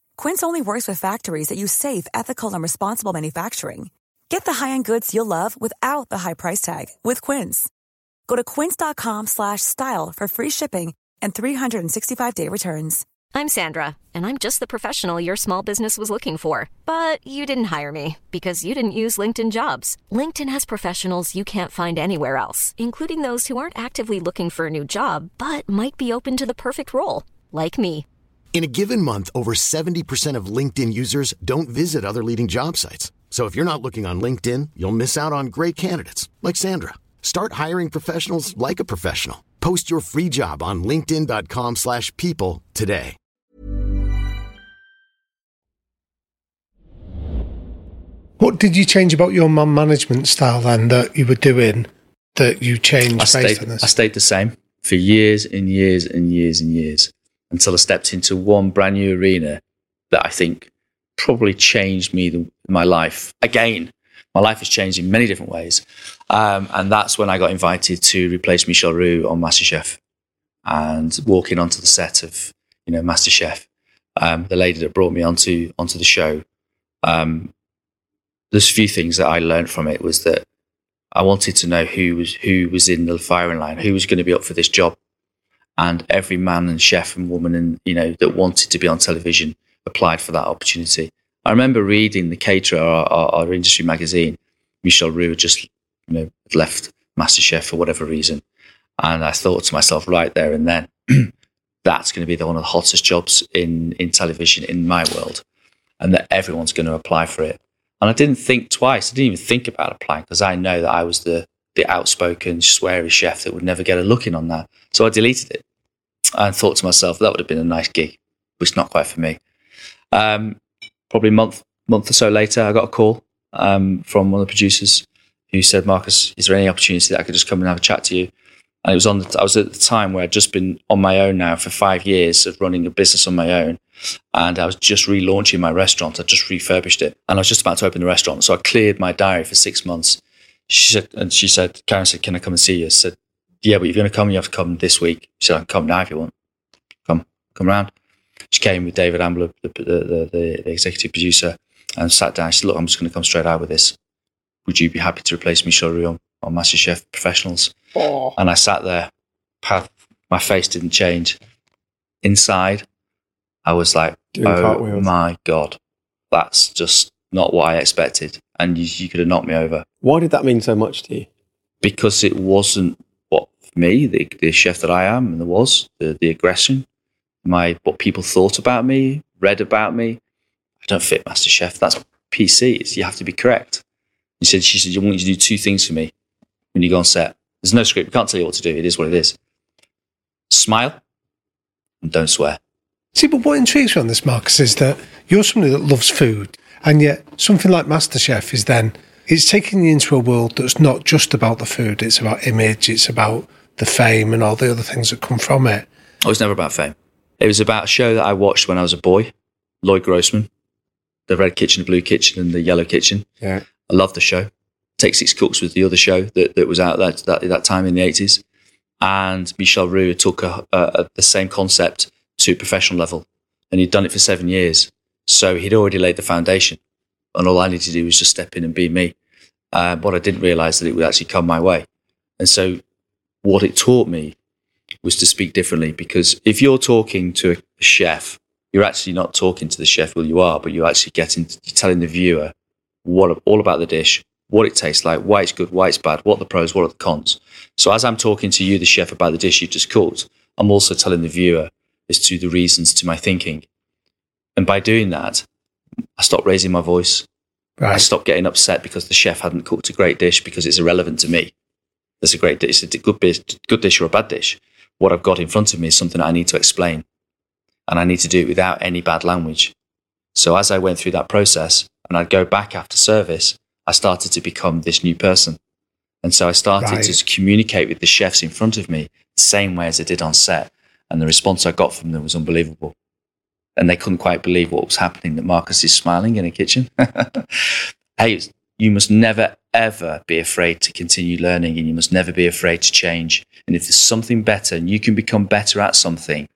Quince only works with factories that use safe, ethical, and responsible manufacturing. Get the high-end goods you'll love without the high price tag with Quince. Go to quince.com/style for free shipping and 365-day returns. I'm Sandra, and I'm just the professional your small business was looking for. But you didn't hire me because you didn't use LinkedIn Jobs. LinkedIn has professionals you can't find anywhere else, including those who aren't actively looking for a new job but might be open to the perfect role, like me. In a given month, over 70% of LinkedIn users don't visit other leading job sites. So if you're not looking on LinkedIn, you'll miss out on great candidates like Sandra. Start hiring professionals like a professional. Post your free job on linkedin.com/people today. What did you change about your mum management style then that you were doing that you changed I stayed, on this? I stayed the same for years and years and years and years until I stepped into one brand new arena that I think probably changed me, the, my life again. My life has changed in many different ways. Um, and that's when I got invited to replace Michel Roux on MasterChef and walking onto the set of, you know, MasterChef. Um, the lady that brought me onto onto the show Um, there's a few things that I learned from it was that I wanted to know who was who was in the firing line, who was going to be up for this job, and every man and chef and woman and you know that wanted to be on television applied for that opportunity. I remember reading the Caterer, our, our, our industry magazine. Michel Roux had just you know left MasterChef for whatever reason, and I thought to myself right there and then, that's going to be the, one of the hottest jobs in in television in my world, and that everyone's going to apply for it. And I didn't think twice. I didn't even think about applying because I know that I was the the outspoken, sweary chef that would never get a look in on that. So I deleted it and thought to myself that would have been a nice gig, but it's not quite for me. Um, probably a month month or so later, I got a call um, from one of the producers who said, "Marcus, is there any opportunity that I could just come and have a chat to you?" And it was on. The, I was at the time where I'd just been on my own now for five years of running a business on my own, and I was just relaunching my restaurant. I just refurbished it, and I was just about to open the restaurant. So I cleared my diary for six months. She said, and she said, Karen said, "Can I come and see you?" I said, "Yeah, but if you're going to come. You have to come this week." She said, "I can come now if you want. Come, come around." She came with David Ambler, the, the, the, the executive producer, and sat down. She said, "Look, I'm just going to come straight out with this. Would you be happy to replace Michel Roux on, on MasterChef Professionals?" Oh. And I sat there. path, My face didn't change. Inside, I was like, Doing "Oh cartwheels. my god, that's just not what I expected." And you, you could have knocked me over Why did that mean so much to you? because it wasn't what me, the, the chef that I am, and was the, the aggression, my what people thought about me, read about me. I don't fit Master Chef. That's PC. It's, you have to be correct. She said, she said, I want you to do two things for me when you go on set. There's no script. We can't tell you what to do. It is what it is. Smile and don't swear. See, but what intrigues me on this, Marcus, is that you're somebody that loves food, and yet something like MasterChef is then it's taking you into a world that's not just about the food. It's about image. It's about the fame and all the other things that come from it. It was never about fame. It was about a show that I watched when I was a boy, Lloyd Grossman, the Red Kitchen, the Blue Kitchen, and the Yellow Kitchen. Yeah. I loved the show. Take Six Cooks was the other show that, that was out that, that that time in the eighties, and Michel Roux took a, a, a, the same concept to professional level, and he'd done it for seven years. So he'd already laid the foundation, and all I needed to do was just step in and be me. Uh, but I didn't realize that it would actually come my way, and so what it taught me was to speak differently. Because if you're talking to a chef, you're actually not talking to the chef. Well, you are, but you're actually getting you're telling the viewer what all about the dish, what it tastes like, why it's good, why it's bad, what are the pros, what are the cons. So as I'm talking to you, the chef, about the dish you've just cooked, I'm also telling the viewer as to the reasons to my thinking. And by doing that, I stopped raising my voice. I Right. stopped getting upset because the chef hadn't cooked a great dish because it's irrelevant to me. There's a great dish, it's a good, dish, good dish or a bad dish. What I've got in front of me is something I need to explain. And I need to do it without any bad language. So as I went through that process and I'd go back after service, I started to become this new person. And so I started Right. to communicate with the chefs in front of me the same way as I did on set. And the response I got from them was unbelievable. And they couldn't quite believe what was happening that Marcus is smiling in a kitchen. hey, you must never, ever be afraid to continue learning and you must never be afraid to change. And if there's something better and you can become better at something,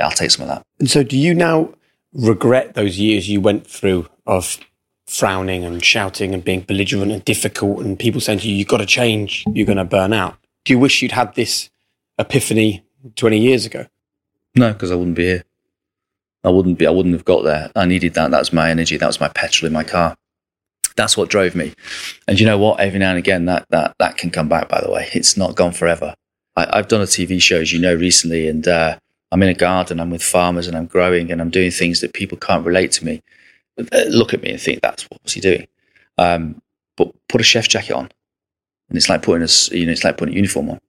I'll take some of that. And so, do you now regret those years you went through of frowning and shouting and being belligerent and difficult and people saying to you, you've got to change, you're going to burn out? Do you wish you'd had this epiphany 20 years ago? No, because I wouldn't be here. I wouldn't be. I wouldn't have got there. I needed that. That was my energy. That was my petrol in my car. That's what drove me. And you know what? Every now and again, that that that can come back. By the way, it's not gone forever. I, I've done a TV show, as you know, recently, and uh, I'm in a garden. I'm with farmers, and I'm growing, and I'm doing things that people can't relate to me. Look at me and think, "That's what was he doing?" Um, but put a chef jacket on, and it's like putting a you know, it's like putting a uniform on.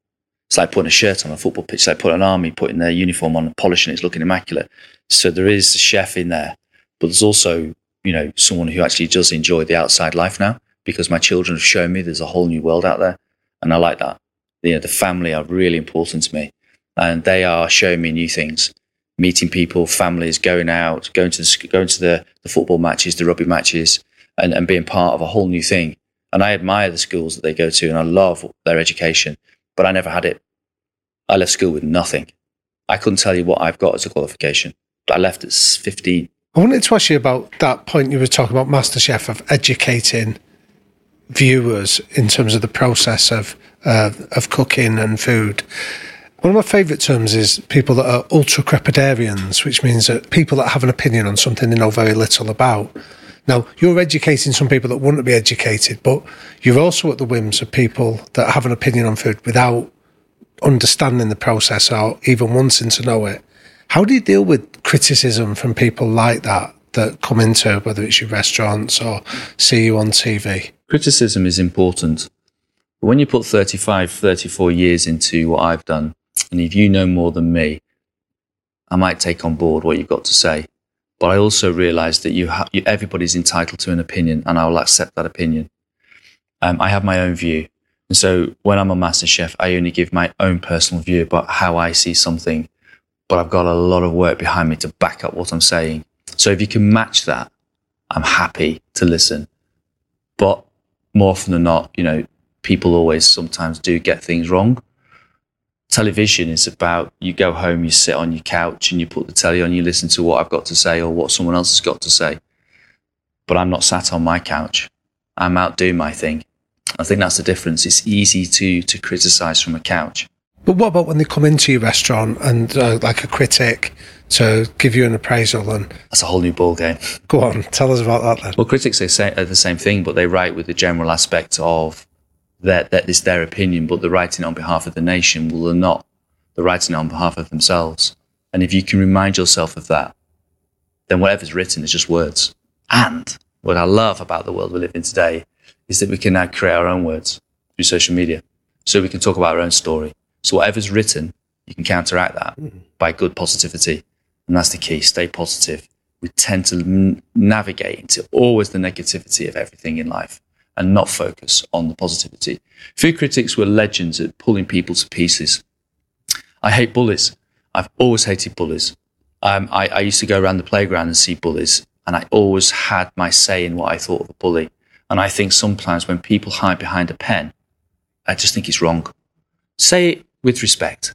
It's like putting a shirt on a football pitch. It's like putting an army, putting their uniform on, and polishing it. It's looking immaculate. So there is a chef in there, but there's also, you know, someone who actually does enjoy the outside life now because my children have shown me there's a whole new world out there. And I like that. You know, the family are really important to me and they are showing me new things, meeting people, families, going out, going to the, going to the, the football matches, the rugby matches and, and being part of a whole new thing. And I admire the schools that they go to and I love their education, but I never had it. I left school with nothing. I couldn't tell you what I've got as a qualification. I left at 15. I wanted to ask you about that point you were talking about MasterChef of educating viewers in terms of the process of uh, of cooking and food. One of my favourite terms is people that are ultra crepidarians, which means that people that have an opinion on something they know very little about. Now, you're educating some people that wouldn't be educated, but you're also at the whims of people that have an opinion on food without understanding the process or even wanting to know it. How do you deal with criticism from people like that that come into whether it's your restaurants or see you on TV? Criticism is important. But when you put 35, 34 years into what I've done, and if you know more than me, I might take on board what you've got to say. But I also realize that you, ha- you everybody's entitled to an opinion, and I will accept that opinion. Um, I have my own view. And so when I'm a master chef, I only give my own personal view about how I see something, but I've got a lot of work behind me to back up what I'm saying. So if you can match that, I'm happy to listen. But more often than not, you know, people always sometimes do get things wrong. Television is about you go home, you sit on your couch and you put the telly on, you listen to what I've got to say or what someone else has got to say. But I'm not sat on my couch. I'm out doing my thing. I think that's the difference. It's easy to to criticize from a couch. But what about when they come into your restaurant and uh, like a critic to give you an appraisal and That's a whole new ball game. go on, tell us about that then. Well, critics they say are the same thing, but they write with the general aspect of that that is their opinion, but they're writing on behalf of the nation. will not. They're writing on behalf of themselves. And if you can remind yourself of that, then whatever's written is just words. And what I love about the world we live in today is that we can now create our own words through social media. So we can talk about our own story. So whatever's written, you can counteract that by good positivity. And that's the key. Stay positive. We tend to n- navigate into always the negativity of everything in life and not focus on the positivity. Food critics were legends at pulling people to pieces. I hate bullies. I've always hated bullies. Um, I, I used to go around the playground and see bullies, and I always had my say in what I thought of a bully. And I think sometimes when people hide behind a pen, I just think it's wrong. Say it with respect.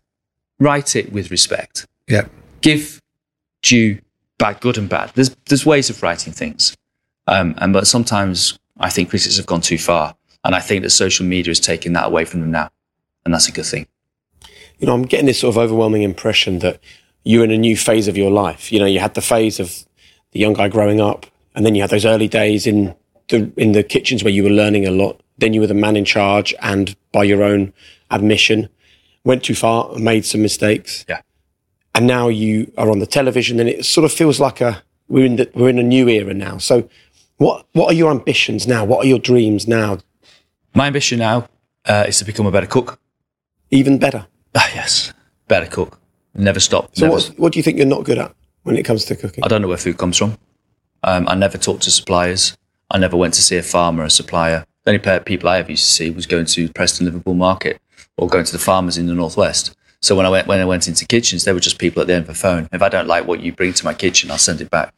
Write it with respect. Yeah. Give due bad, good and bad. There's there's ways of writing things, um, and but sometimes I think critics have gone too far, and I think that social media is taking that away from them now, and that's a good thing. you know, I'm getting this sort of overwhelming impression that you're in a new phase of your life. You know, you had the phase of the young guy growing up, and then you had those early days in the in the kitchens where you were learning a lot. Then you were the man in charge, and by your own admission, went too far and made some mistakes. Yeah. And now you are on the television, and it sort of feels like a we're in the, we're in a new era now. So, what what are your ambitions now? What are your dreams now? My ambition now uh, is to become a better cook. Even better. Ah, yes, better cook. Never stop. So, never what what do you think you're not good at when it comes to cooking? I don't know where food comes from. Um, I never talked to suppliers. I never went to see a farmer or a supplier. The only pair of people I ever used to see was going to Preston Liverpool Market or going to the farmers in the northwest. So when I went when I went into kitchens, they were just people at the end of the phone. If I don't like what you bring to my kitchen, I'll send it back,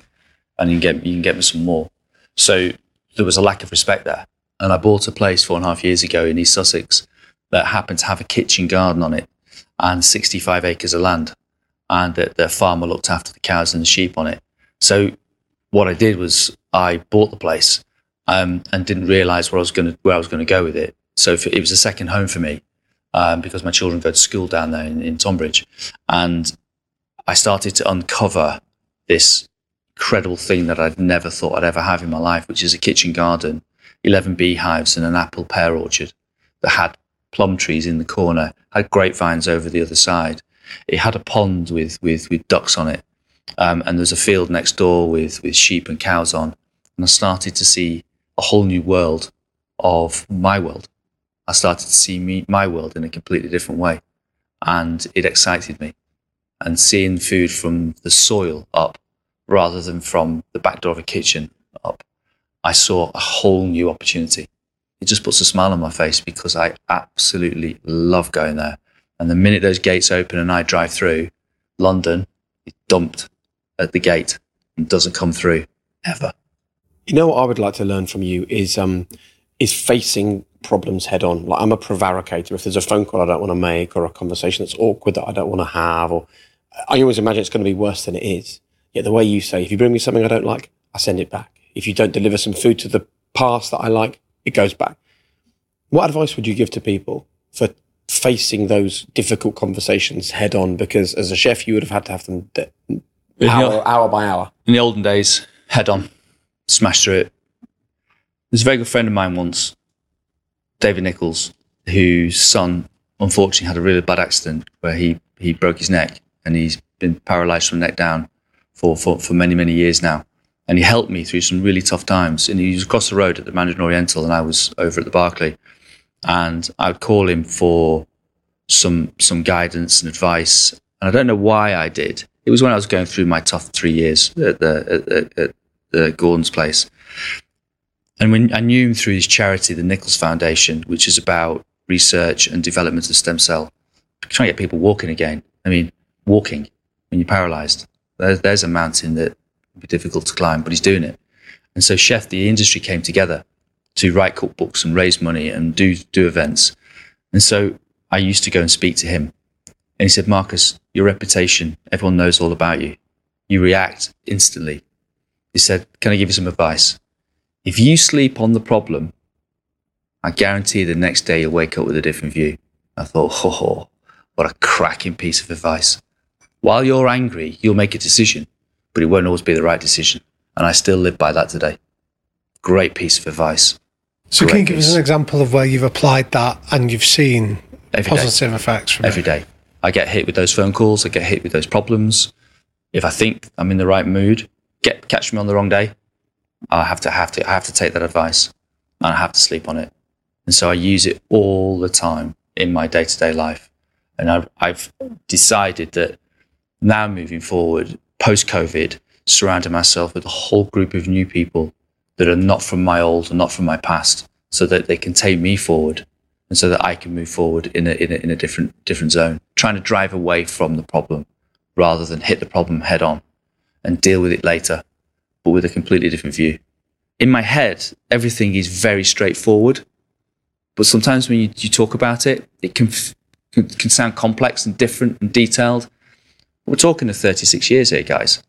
and you can get you can get me some more. So there was a lack of respect there. And I bought a place four and a half years ago in East Sussex that happened to have a kitchen garden on it and 65 acres of land, and the, the farmer looked after the cows and the sheep on it. So what I did was I bought the place um, and didn't realise where I was going to where I was going to go with it. So it was a second home for me um, because my children go to school down there in, in Tonbridge, and I started to uncover this incredible thing that I'd never thought I'd ever have in my life, which is a kitchen garden, eleven beehives, and an apple pear orchard that had plum trees in the corner, had grapevines over the other side. It had a pond with with with ducks on it, um, and there's a field next door with with sheep and cows on. And I started to see a whole new world of my world. I started to see me my world in a completely different way, and it excited me. And seeing food from the soil up rather than from the back door of a kitchen up, I saw a whole new opportunity. It just puts a smile on my face because I absolutely love going there. And the minute those gates open and I drive through, London is dumped at the gate and doesn't come through ever. You know what I would like to learn from you is um is facing problems head on. Like I'm a prevaricator. If there's a phone call I don't want to make or a conversation that's awkward that I don't want to have, or I always imagine it's going to be worse than it is. Yet the way you say, if you bring me something I don't like, I send it back. If you don't deliver some food to the past that I like, it goes back. What advice would you give to people for facing those difficult conversations head on? Because as a chef, you would have had to have them de- hour, hour by hour. In the olden days, head on, smash through it. There's a very good friend of mine once, David Nicholls, whose son unfortunately had a really bad accident where he, he broke his neck and he's been paralyzed from the neck down for, for, for many, many years now. And he helped me through some really tough times. And he was across the road at the Mandarin Oriental and I was over at the Berkeley. And I'd call him for some some guidance and advice. And I don't know why I did. It was when I was going through my tough three years at the at, at, at Gordon's place. And when I knew him through his charity, the Nicholls Foundation, which is about research and development of stem cell, trying to get people walking again. I mean, walking when you're paralyzed. There's, there's a mountain that would be difficult to climb, but he's doing it. And so Chef, the industry came together to write cookbooks and raise money and do, do events. And so I used to go and speak to him. And he said, Marcus, your reputation, everyone knows all about you. You react instantly. He said, Can I give you some advice? If you sleep on the problem, I guarantee the next day you'll wake up with a different view. I thought, oh, ho, what a cracking piece of advice. While you're angry, you'll make a decision, but it won't always be the right decision. And I still live by that today. Great piece of advice. So, Great can you give us an example of where you've applied that and you've seen Every day. positive effects from every it? day. I get hit with those phone calls. I get hit with those problems. If I think I'm in the right mood, get catch me on the wrong day, I have to have to I have to take that advice, and I have to sleep on it. And so I use it all the time in my day to day life. And I've, I've decided that now moving forward, post COVID, surrounding myself with a whole group of new people that are not from my old and not from my past, so that they can take me forward and so that I can move forward in a, in a, in a different, different zone, trying to drive away from the problem rather than hit the problem head on and deal with it later, but with a completely different view. In my head, everything is very straightforward, but sometimes when you, you talk about it, it can, can, can sound complex and different and detailed. We're talking of 36 years here, guys.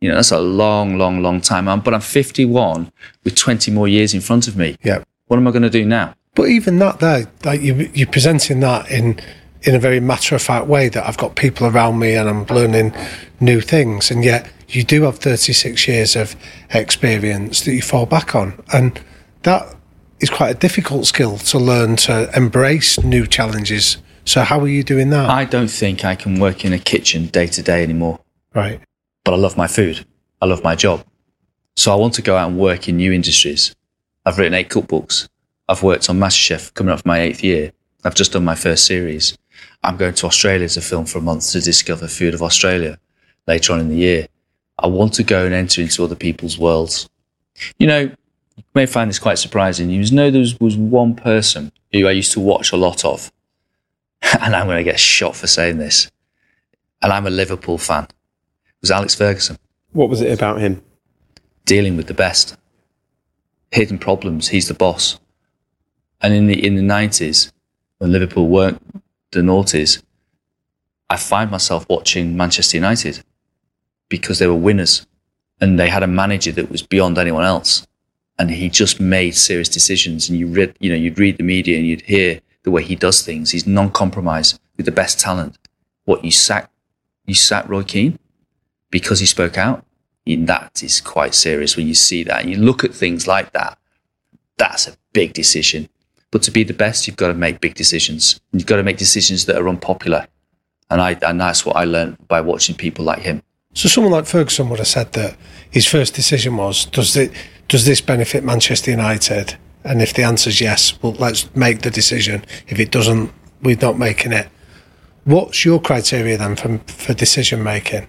You know, that's a long, long, long time. I'm, but I'm 51 with 20 more years in front of me. Yeah. What am I going to do now? But even that there, like you, you're presenting that in in a very matter of fact way that I've got people around me and I'm learning new things, and yet you do have 36 years of experience that you fall back on, and that is quite a difficult skill to learn to embrace new challenges. So how are you doing that? I don't think I can work in a kitchen day to day anymore, right. but I love my food. I love my job. So I want to go out and work in new industries. I've written eight cookbooks. I've worked on MasterChef coming up for my eighth year. I've just done my first series. I'm going to Australia to film for a month to discover food of Australia later on in the year. I want to go and enter into other people's worlds. You know, you may find this quite surprising. You know, there was, was one person who I used to watch a lot of, and I'm going to get shot for saying this, and I'm a Liverpool fan. It was Alex Ferguson What was it about him? dealing with the best. Hidden problems. He's the boss. And in the in the nineties, when Liverpool weren't the noughties, I find myself watching Manchester United because they were winners and they had a manager that was beyond anyone else. And he just made serious decisions. And you read, you know, you'd read the media and you'd hear the way he does things. He's non-compromised with the best talent. What you sack, you sack Roy Keane because he spoke out. And that is quite serious when you see that. And you look at things like that. That's a big decision. But to be the best, you've got to make big decisions. You've got to make decisions that are unpopular. And I and that's what I learned by watching people like him. So someone like Ferguson would have said that his first decision was, does it does this benefit Manchester United? And if the answer is yes, well, let's make the decision. If it doesn't, we're not making it. What's your criteria then for for decision making?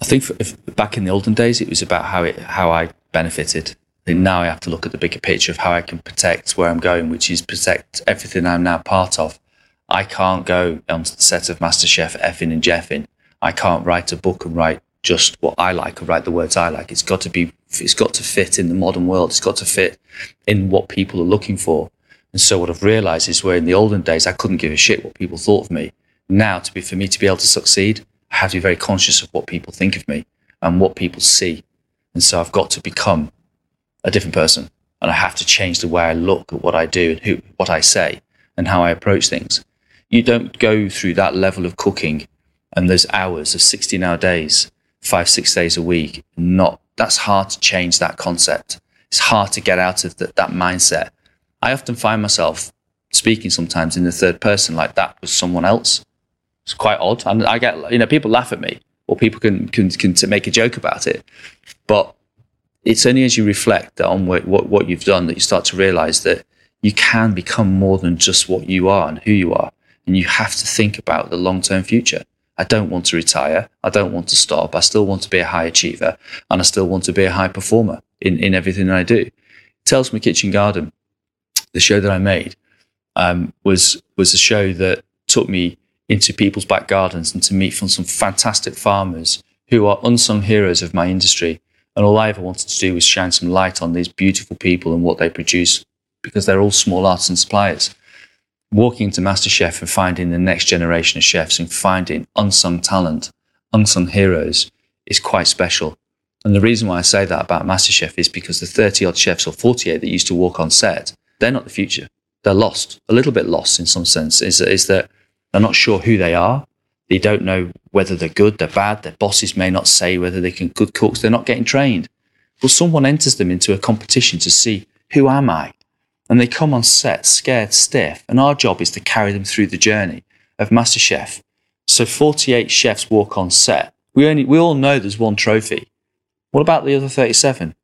I think for, if, back in the olden days, it was about how it how I benefited. Think now I have to look at the bigger picture of how I can protect where I'm going, which is protect everything I'm now part of. I can't go onto the set of MasterChef effing and jeffing. I can't write a book and write just what I like or write the words I like. It's got to be, it's got to fit in the modern world. It's got to fit in what people are looking for. And so what I've realized is where in the olden days, I couldn't give a shit what people thought of me. Now to be, for me to be able to succeed, I have to be very conscious of what people think of me. and what people see. And so I've got to become a different person and I have to change the way I look at what I do and who, what I say and how I approach things. You don't go through that level of cooking and those hours of 16 hour days, five, six days a week. Not, that's hard to change that concept. It's hard to get out of the, that mindset. I often find myself speaking sometimes in the third person like that was someone else. It's quite odd. And I get, you know, people laugh at me or people can, can, can make a joke about it. But it's only as you reflect on what, what, what you've done that you start to realize that you can become more than just what you are and who you are. And you have to think about the long term future. I don't want to retire. I don't want to stop. I still want to be a high achiever and I still want to be a high performer in, in everything that I do. Tales from a Kitchen Garden, the show that I made, um, was, was a show that took me into people's back gardens and to meet from some fantastic farmers who are unsung heroes of my industry. And all I ever wanted to do was shine some light on these beautiful people and what they produce because they're all small artisan suppliers walking into MasterChef and finding the next generation of chefs and finding unsung talent, unsung heroes is quite special. And the reason why I say that about MasterChef is because the 30 odd chefs or 48 that used to walk on set, they're not the future. They're lost, a little bit lost in some sense, is, is that they're not sure who they are. They don't know whether they're good, they're bad. Their bosses may not say whether they can good cooks. They're not getting trained. Well, someone enters them into a competition to see who am I? and they come on set scared stiff, and our job is to carry them through the journey of MasterChef. So 48 chefs walk on set. We only we all know there's one trophy. What about the other 37?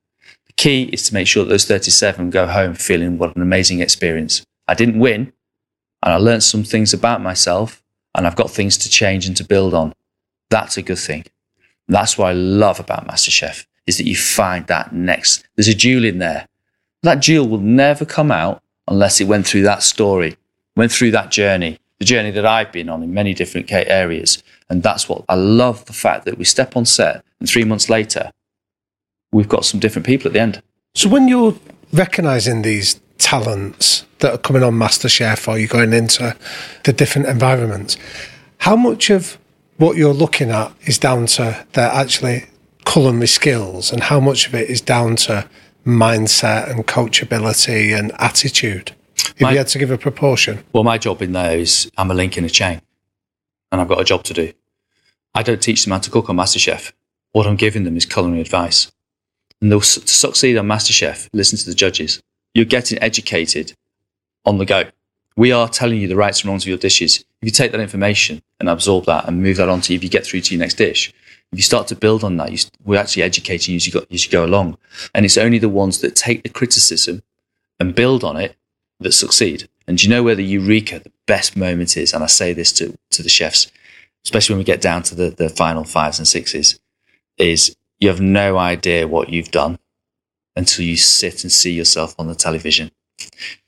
The key is to make sure that those 37 go home feeling what an amazing experience. I didn't win, and I learned some things about myself, and I've got things to change and to build on. That's a good thing. That's what I love about MasterChef is that you find that next. There's a jewel in there that jewel will never come out unless it went through that story, went through that journey, the journey that I've been on in many different areas. And that's what I love the fact that we step on set and three months later, we've got some different people at the end. So when you're recognizing these talents that are coming on MasterChef or you're going into the different environments, how much of what you're looking at is down to their actually culinary skills and how much of it is down to mindset and coachability and attitude? If my, you had to give a proportion. Well, my job in there is I'm a link in a chain and I've got a job to do. I don't teach them how to cook on MasterChef. What I'm giving them is culinary advice. And to succeed on MasterChef, listen to the judges. You're getting educated on the go. We are telling you the rights and wrongs of your dishes. If you take that information and absorb that and move that on to if you get through to your next dish, if you start to build on that, you, we're actually educating you as you, go, as you go along. And it's only the ones that take the criticism and build on it that succeed. And do you know where the eureka, the best moment is? And I say this to, to the chefs, especially when we get down to the, the final fives and sixes, is you have no idea what you've done until you sit and see yourself on the television.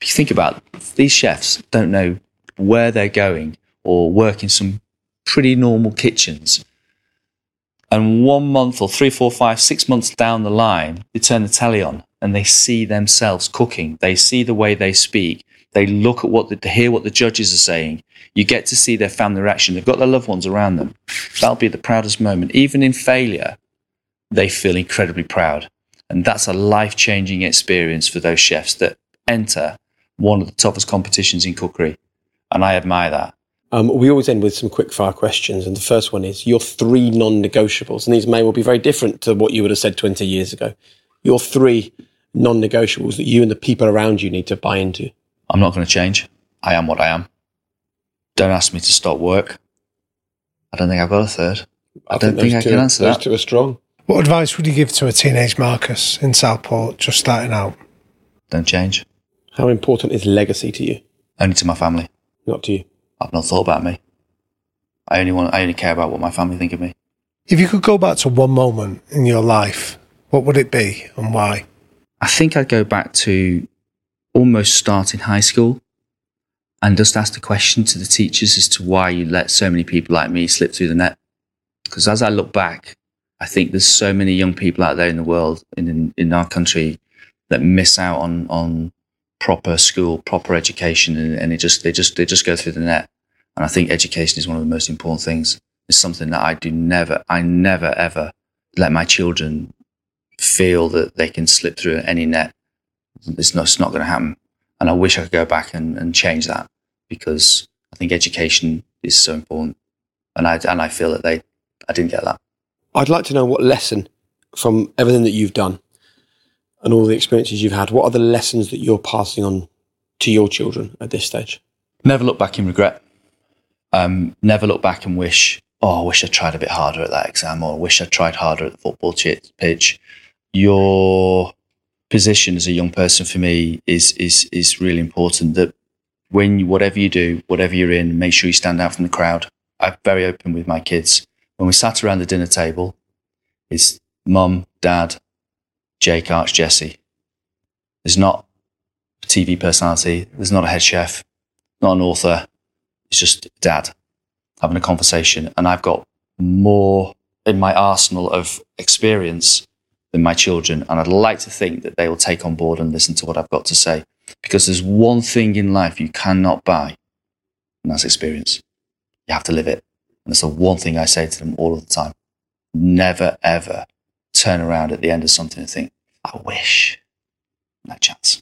If you think about it, these chefs don't know where they're going or work in some pretty normal kitchens and one month or three, four, five, six months down the line, they turn the telly on and they see themselves cooking. They see the way they speak. They look at what, the, hear what the judges are saying. You get to see their family reaction. They've got their loved ones around them. That'll be the proudest moment. Even in failure, they feel incredibly proud. And that's a life changing experience for those chefs that enter one of the toughest competitions in cookery. And I admire that. Um, we always end with some quick fire questions. And the first one is your three non negotiables. And these may well be very different to what you would have said 20 years ago. Your three non negotiables that you and the people around you need to buy into. I'm not going to change. I am what I am. Don't ask me to stop work. I don't think I've got a third. I, I don't think, think I two, can answer those that. two are strong. What advice would you give to a teenage Marcus in Southport just starting out? Don't change. How important is legacy to you? Only to my family. Not to you. I've not thought about me. I only want. I only care about what my family think of me. If you could go back to one moment in your life, what would it be and why? I think I'd go back to almost starting high school and just ask the question to the teachers as to why you let so many people like me slip through the net. Because as I look back, I think there's so many young people out there in the world, in, in our country, that miss out on, on proper school, proper education, and, and it just they just they just go through the net. And I think education is one of the most important things. It's something that I do never, I never ever let my children feel that they can slip through any net. It's not, it's not going to happen. And I wish I could go back and, and change that because I think education is so important. And I, and I feel that they, I didn't get that. I'd like to know what lesson from everything that you've done and all the experiences you've had, what are the lessons that you're passing on to your children at this stage? Never look back in regret. Um, never look back and wish, oh, I wish I tried a bit harder at that exam, or I wish I tried harder at the football pitch. Your position as a young person for me is is is really important. That when you, whatever you do, whatever you're in, make sure you stand out from the crowd. I'm very open with my kids. When we sat around the dinner table, it's mum, dad, Jake, Arch, Jesse. There's not a TV personality. There's not a head chef, not an author. It's just dad having a conversation. And I've got more in my arsenal of experience than my children. And I'd like to think that they will take on board and listen to what I've got to say. Because there's one thing in life you cannot buy, and that's experience. You have to live it. And that's the one thing I say to them all of the time. Never, ever turn around at the end of something and think, I wish. No chance.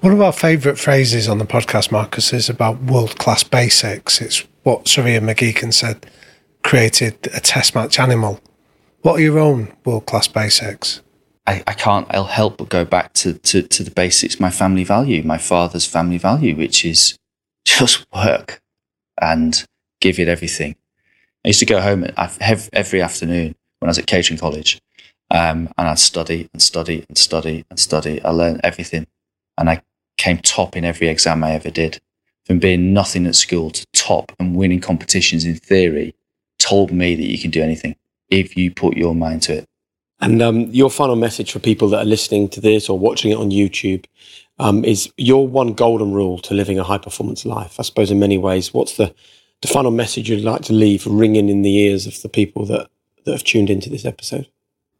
One of our favourite phrases on the podcast, Marcus, is about world class basics. It's what Sir Ian McGeechan said created a test match animal. What are your own world class basics? I, I can't I'll help but go back to, to, to the basics, my family value, my father's family value, which is just work and give it everything. I used to go home every afternoon when I was at catering college um, and I'd study and study and study and study. I learned everything and I came top in every exam I ever did. From being nothing at school to top and winning competitions in theory told me that you can do anything if you put your mind to it. And um, your final message for people that are listening to this or watching it on YouTube um, is your one golden rule to living a high performance life. I suppose in many ways, what's the, the final message you'd like to leave ringing in the ears of the people that, that have tuned into this episode?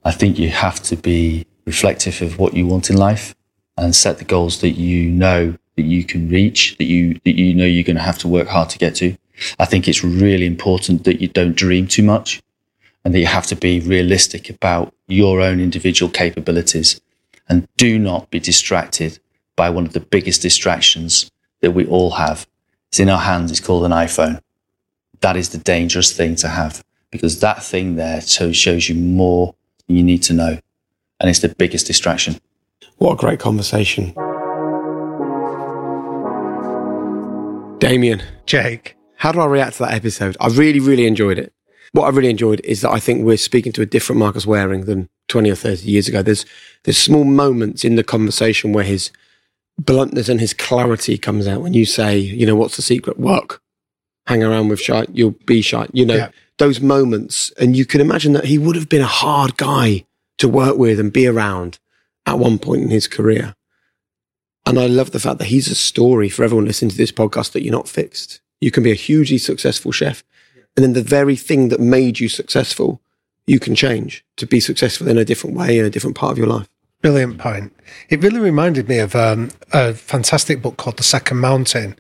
I think you have to be reflective of what you want in life and set the goals that you know that you can reach, that you that you know you're going to have to work hard to get to. I think it's really important that you don't dream too much and that you have to be realistic about your own individual capabilities and do not be distracted by one of the biggest distractions that we all have. It's in our hands, it's called an iPhone. That is the dangerous thing to have because that thing there shows you more you need to know. And it's the biggest distraction. What a great conversation. Damian. Jake. How do I react to that episode? I really, really enjoyed it. What I really enjoyed is that I think we're speaking to a different Marcus Wareing than 20 or 30 years ago. There's, there's small moments in the conversation where his bluntness and his clarity comes out when you say, you know, what's the secret? Work. Hang around with shy. You'll be shy. You know, yeah those moments. And you can imagine that he would have been a hard guy to work with and be around at one point in his career. And I love the fact that he's a story for everyone listening to this podcast that you're not fixed. You can be a hugely successful chef. And then the very thing that made you successful, you can change to be successful in a different way in a different part of your life. Brilliant point. It really reminded me of um, a fantastic book called The Second Mountain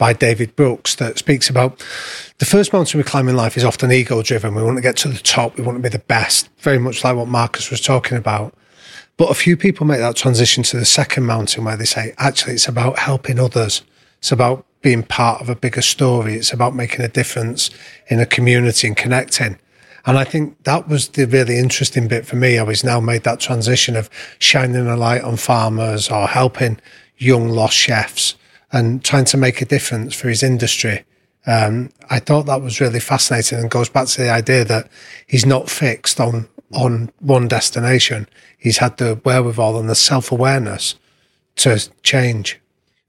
by David Brooks that speaks about the first mountain we climb in life is often ego driven. We want to get to the top. We want to be the best, very much like what Marcus was talking about. But a few people make that transition to the second mountain where they say, actually, it's about helping others. It's about being part of a bigger story. It's about making a difference in a community and connecting. And I think that was the really interesting bit for me. I was now made that transition of shining a light on farmers or helping young lost chefs and trying to make a difference for his industry. Um, I thought that was really fascinating and goes back to the idea that he's not fixed on, on one destination. He's had the wherewithal and the self awareness to change.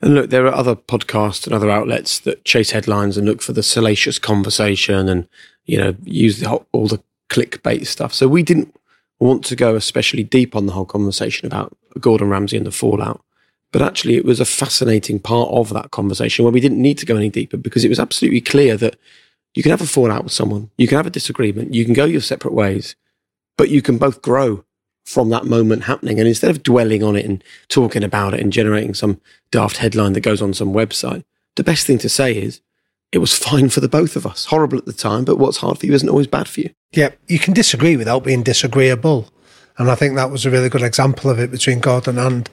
And look, there are other podcasts and other outlets that chase headlines and look for the salacious conversation and, you know, use the, all the clickbait stuff. So we didn't want to go especially deep on the whole conversation about Gordon Ramsay and the fallout. But actually, it was a fascinating part of that conversation where we didn't need to go any deeper because it was absolutely clear that you can have a fallout with someone, you can have a disagreement, you can go your separate ways, but you can both grow from that moment happening. And instead of dwelling on it and talking about it and generating some daft headline that goes on some website, the best thing to say is, it was fine for the both of us. Horrible at the time, but what's hard for you isn't always bad for you. Yeah, you can disagree without being disagreeable. And I think that was a really good example of it between Gordon and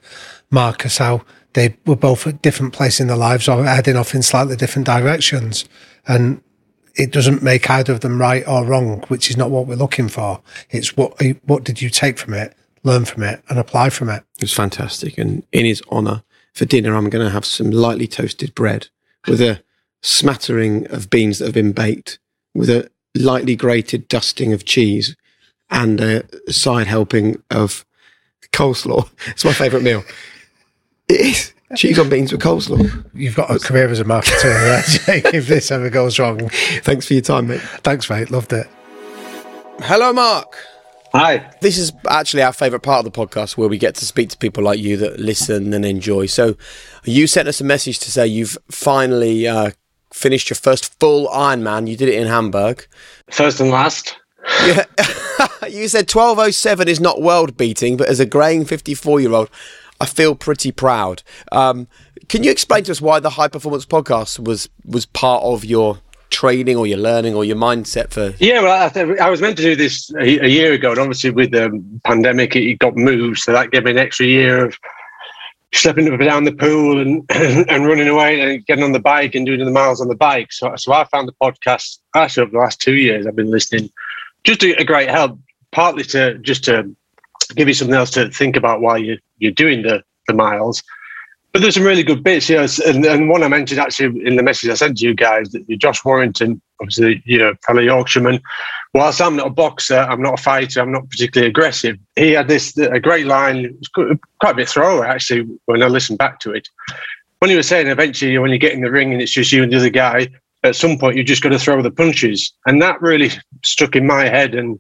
Marcus, how they were both at different places in their lives or heading off in slightly different directions. And it doesn't make either of them right or wrong, which is not what we're looking for. It's what, what did you take from it, learn from it and apply from it? It was fantastic. And in his honour, for dinner, I'm going to have some lightly toasted bread with a smattering of beans that have been baked with a lightly grated dusting of cheese and a side helping of coleslaw. It's my favourite meal. It is cheese on beans with coleslaw. You've got a career as a marketer there, Jake, if this ever goes wrong. Thanks for your time, mate. Thanks, mate. Loved it. Hello, Mark. Hi. This is actually our favourite part of the podcast where we get to speak to people like you that listen and enjoy. So, you sent us a message to say you've finally uh, finished your first full Ironman. You did it in Hamburg. First and last. Yeah. you said 1207 is not world beating, but as a graying 54 year old, I feel pretty proud. Um, can you explain to us why the High Performance Podcast was was part of your training or your learning or your mindset for? Yeah, well, I, I was meant to do this a, a, year ago, and obviously with the pandemic, it got moved, so that gave me an extra year of slipping up and down the pool and and running away and getting on the bike and doing the miles on the bike. So, so I found the podcast actually over the last two years. I've been listening, just a, great help, partly to just to give you something else to think about while you you're doing the the miles. But there's some really good bits, you know, and, and one I mentioned actually in the message I sent to you guys that Josh Warrington, obviously, you know, fellow Yorkshireman, whilst I'm not a boxer, I'm not a fighter, I'm not particularly aggressive. He had this a great line, quite a bit throwaway actually when I listened back to it. When he was saying eventually when you get in the ring and it's just you and the other guy, at some point you just got to throw the punches, and that really stuck in my head. And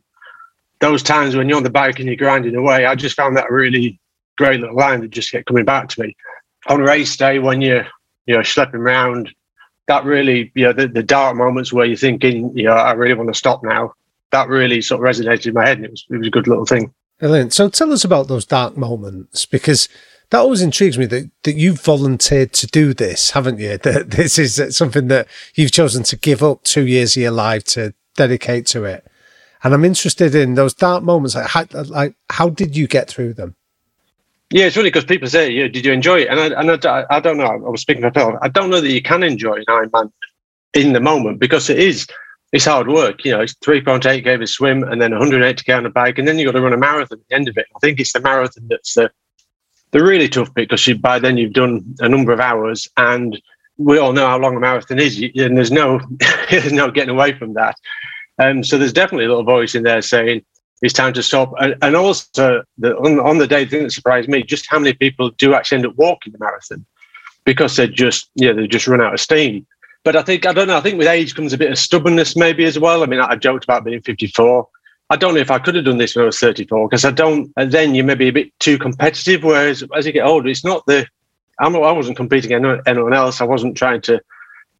those times when you're on the bike and you're grinding away, I just found that really great little line that just kept coming back to me. On race day, when you're you know schlepping around, that really you know the, the dark moments where you're thinking, you know, I really want to stop now. That really sort of resonated in my head, and it was it was a good little thing. Brilliant. So tell us about those dark moments because that always intrigues me that, that you've volunteered to do this, haven't you? That this is something that you've chosen to give up two years of your life to dedicate to it. And I'm interested in those dark moments. Like how, like, how did you get through them? Yeah, it's really because people say, "Yeah, did you enjoy it?" And I, and I, I don't know. I was speaking for myself. I don't know that you can enjoy an Ironman in the moment because it is it's hard work. You know, it's three point eight k a swim and then 180 k on a bike, and then you've got to run a marathon at the end of it. I think it's the marathon that's the the really tough bit because by then you've done a number of hours, and we all know how long a marathon is, and there's no there's no getting away from that. Um, so there's definitely a little voice in there saying it's time to stop. And, and also, the, on, on, the day, the thing that surprised me, just how many people do actually end up walking the marathon because they just, yeah, they just run out of steam. But I think, I don't know, I think with age comes a bit of stubbornness maybe as well. I mean, I, I joked about being 54. I don't know if I could have done this when I was 34 because I don't, and then you may be a bit too competitive. Whereas as you get older, it's not the, I'm, I wasn't competing against anyone else. I wasn't trying to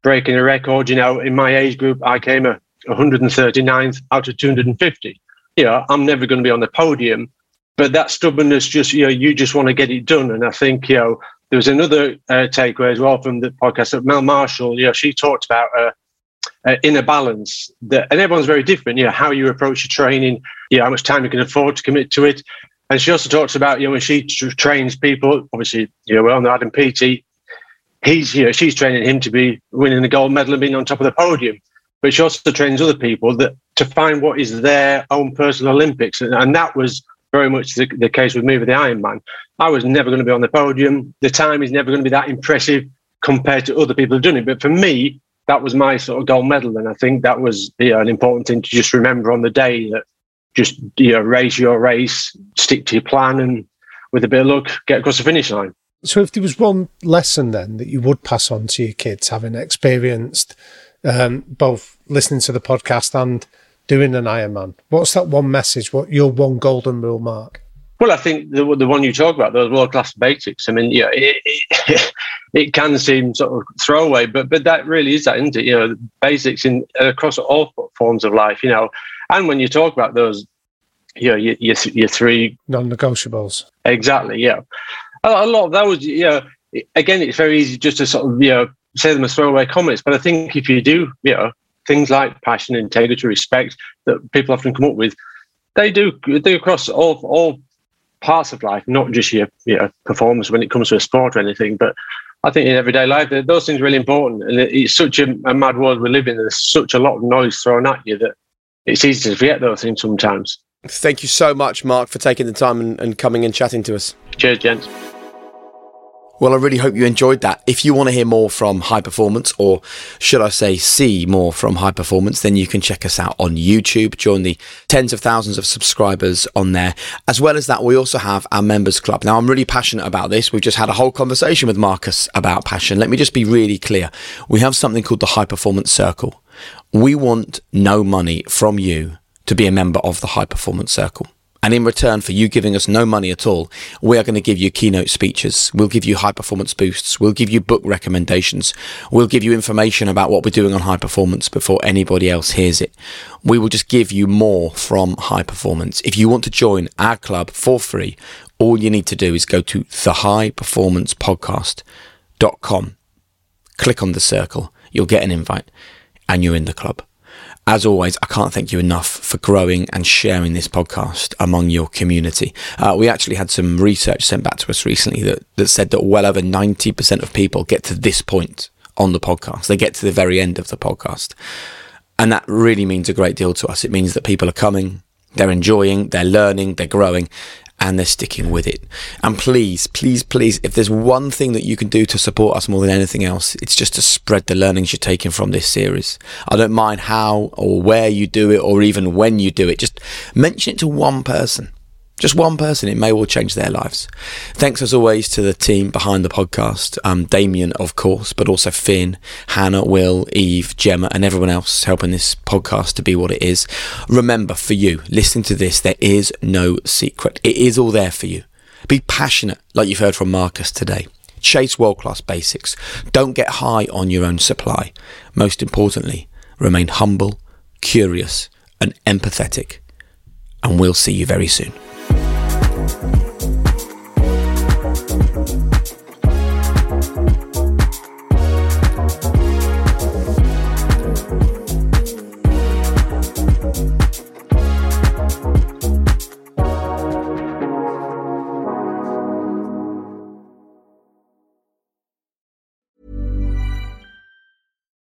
break any record. You know, in my age group, I came a 139th out of 250 you know, I'm never going to be on the podium. But that stubbornness, just you know, you just want to get it done. And I think you know, there was another uh, takeaway as well from the podcast that Mel Marshall. You know, she talked about uh, uh, inner balance. That, and everyone's very different. You know, how you approach your training. You know, how much time you can afford to commit to it. And she also talks about you know when she trains people. Obviously, you know, well, Adam Peaty. He's you know she's training him to be winning the gold medal and being on top of the podium but she also trains other people that to find what is their own personal Olympics, and, and that was very much the, the, case with me with the Ironman. I was never going to be on the podium. The time is never going to be that impressive compared to other people who've done it. But for me, that was my sort of gold medal, and I think that was you know, an important thing to just remember on the day that just you know your race, stick to your plan, and with a bit of luck, get across the finish line. So, if there was one lesson then that you would pass on to your kids, having experienced um, both listening to the podcast and doing an Ironman. What's that one message? What your one golden rule, Mark? Well, I think the the one you talk about, those world class basics. I mean, yeah, it, it, it, can seem sort of throwaway, but but that really is that, isn't it? You know, basics in across all forms of life. You know, and when you talk about those, you know, your your, your three non-negotiables. Exactly. Yeah, a, a lot of those. You know, again, it's very easy just to sort of you know say them as throwaway comments. But I think if you do, you know, things like passion, integrity, respect that people often come up with, they do they across all all parts of life, not just your, your performance when it comes to a sport or anything, but I think in everyday life, those things are really important. And it's such a, a mad world we live in. There's such a lot of noise thrown at you that it's easy to forget those things sometimes. Thank you so much, Mark, for taking the time and, and coming and chatting to us. Cheers, gents. Well, I really hope you enjoyed that. If you want to hear more from High Performance, or should I say, see more from High Performance, then you can check us out on YouTube. Join the tens of thousands of subscribers on there. As well as that, we also have our members club. Now, I'm really passionate about this. We've just had a whole conversation with Marcus about passion. Let me just be really clear. We have something called the High Performance Circle. We want no money from you to be a member of the High Performance Circle. And in return for you giving us no money at all, we are going to give you keynote speeches. We'll give you high performance boosts. We'll give you book recommendations. We'll give you information about what we're doing on high performance before anybody else hears it. We will just give you more from high performance. If you want to join our club for free, all you need to do is go to thehighperformancepodcast.com. Click on the circle. You'll get an invite and you're in the club. As always, I can't thank you enough for growing and sharing this podcast among your community. Uh, we actually had some research sent back to us recently that, that said that well over 90% of people get to this point on the podcast. They get to the very end of the podcast. And that really means a great deal to us. It means that people are coming, they're enjoying, they're learning, they're growing, and they're sticking with it. And please, please, please, if there's one thing that you can do to support us more than anything else, it's just to spread the learnings you're taking from this series. I don't mind how or where you do it or even when you do it. Just mention it to one person. Just one person, it may well change their lives. Thanks as always to the team behind the podcast, um, Damian, of course, but also Finn, Hannah, Will, Eve, Gemma, and everyone else helping this podcast to be what it is. Remember, for you, listening to this, there is no secret. It is all there for you. Be passionate, like you've heard from Marcus today. Chase world class basics. Don't get high on your own supply. Most importantly, remain humble, curious, and empathetic. And we'll see you very soon.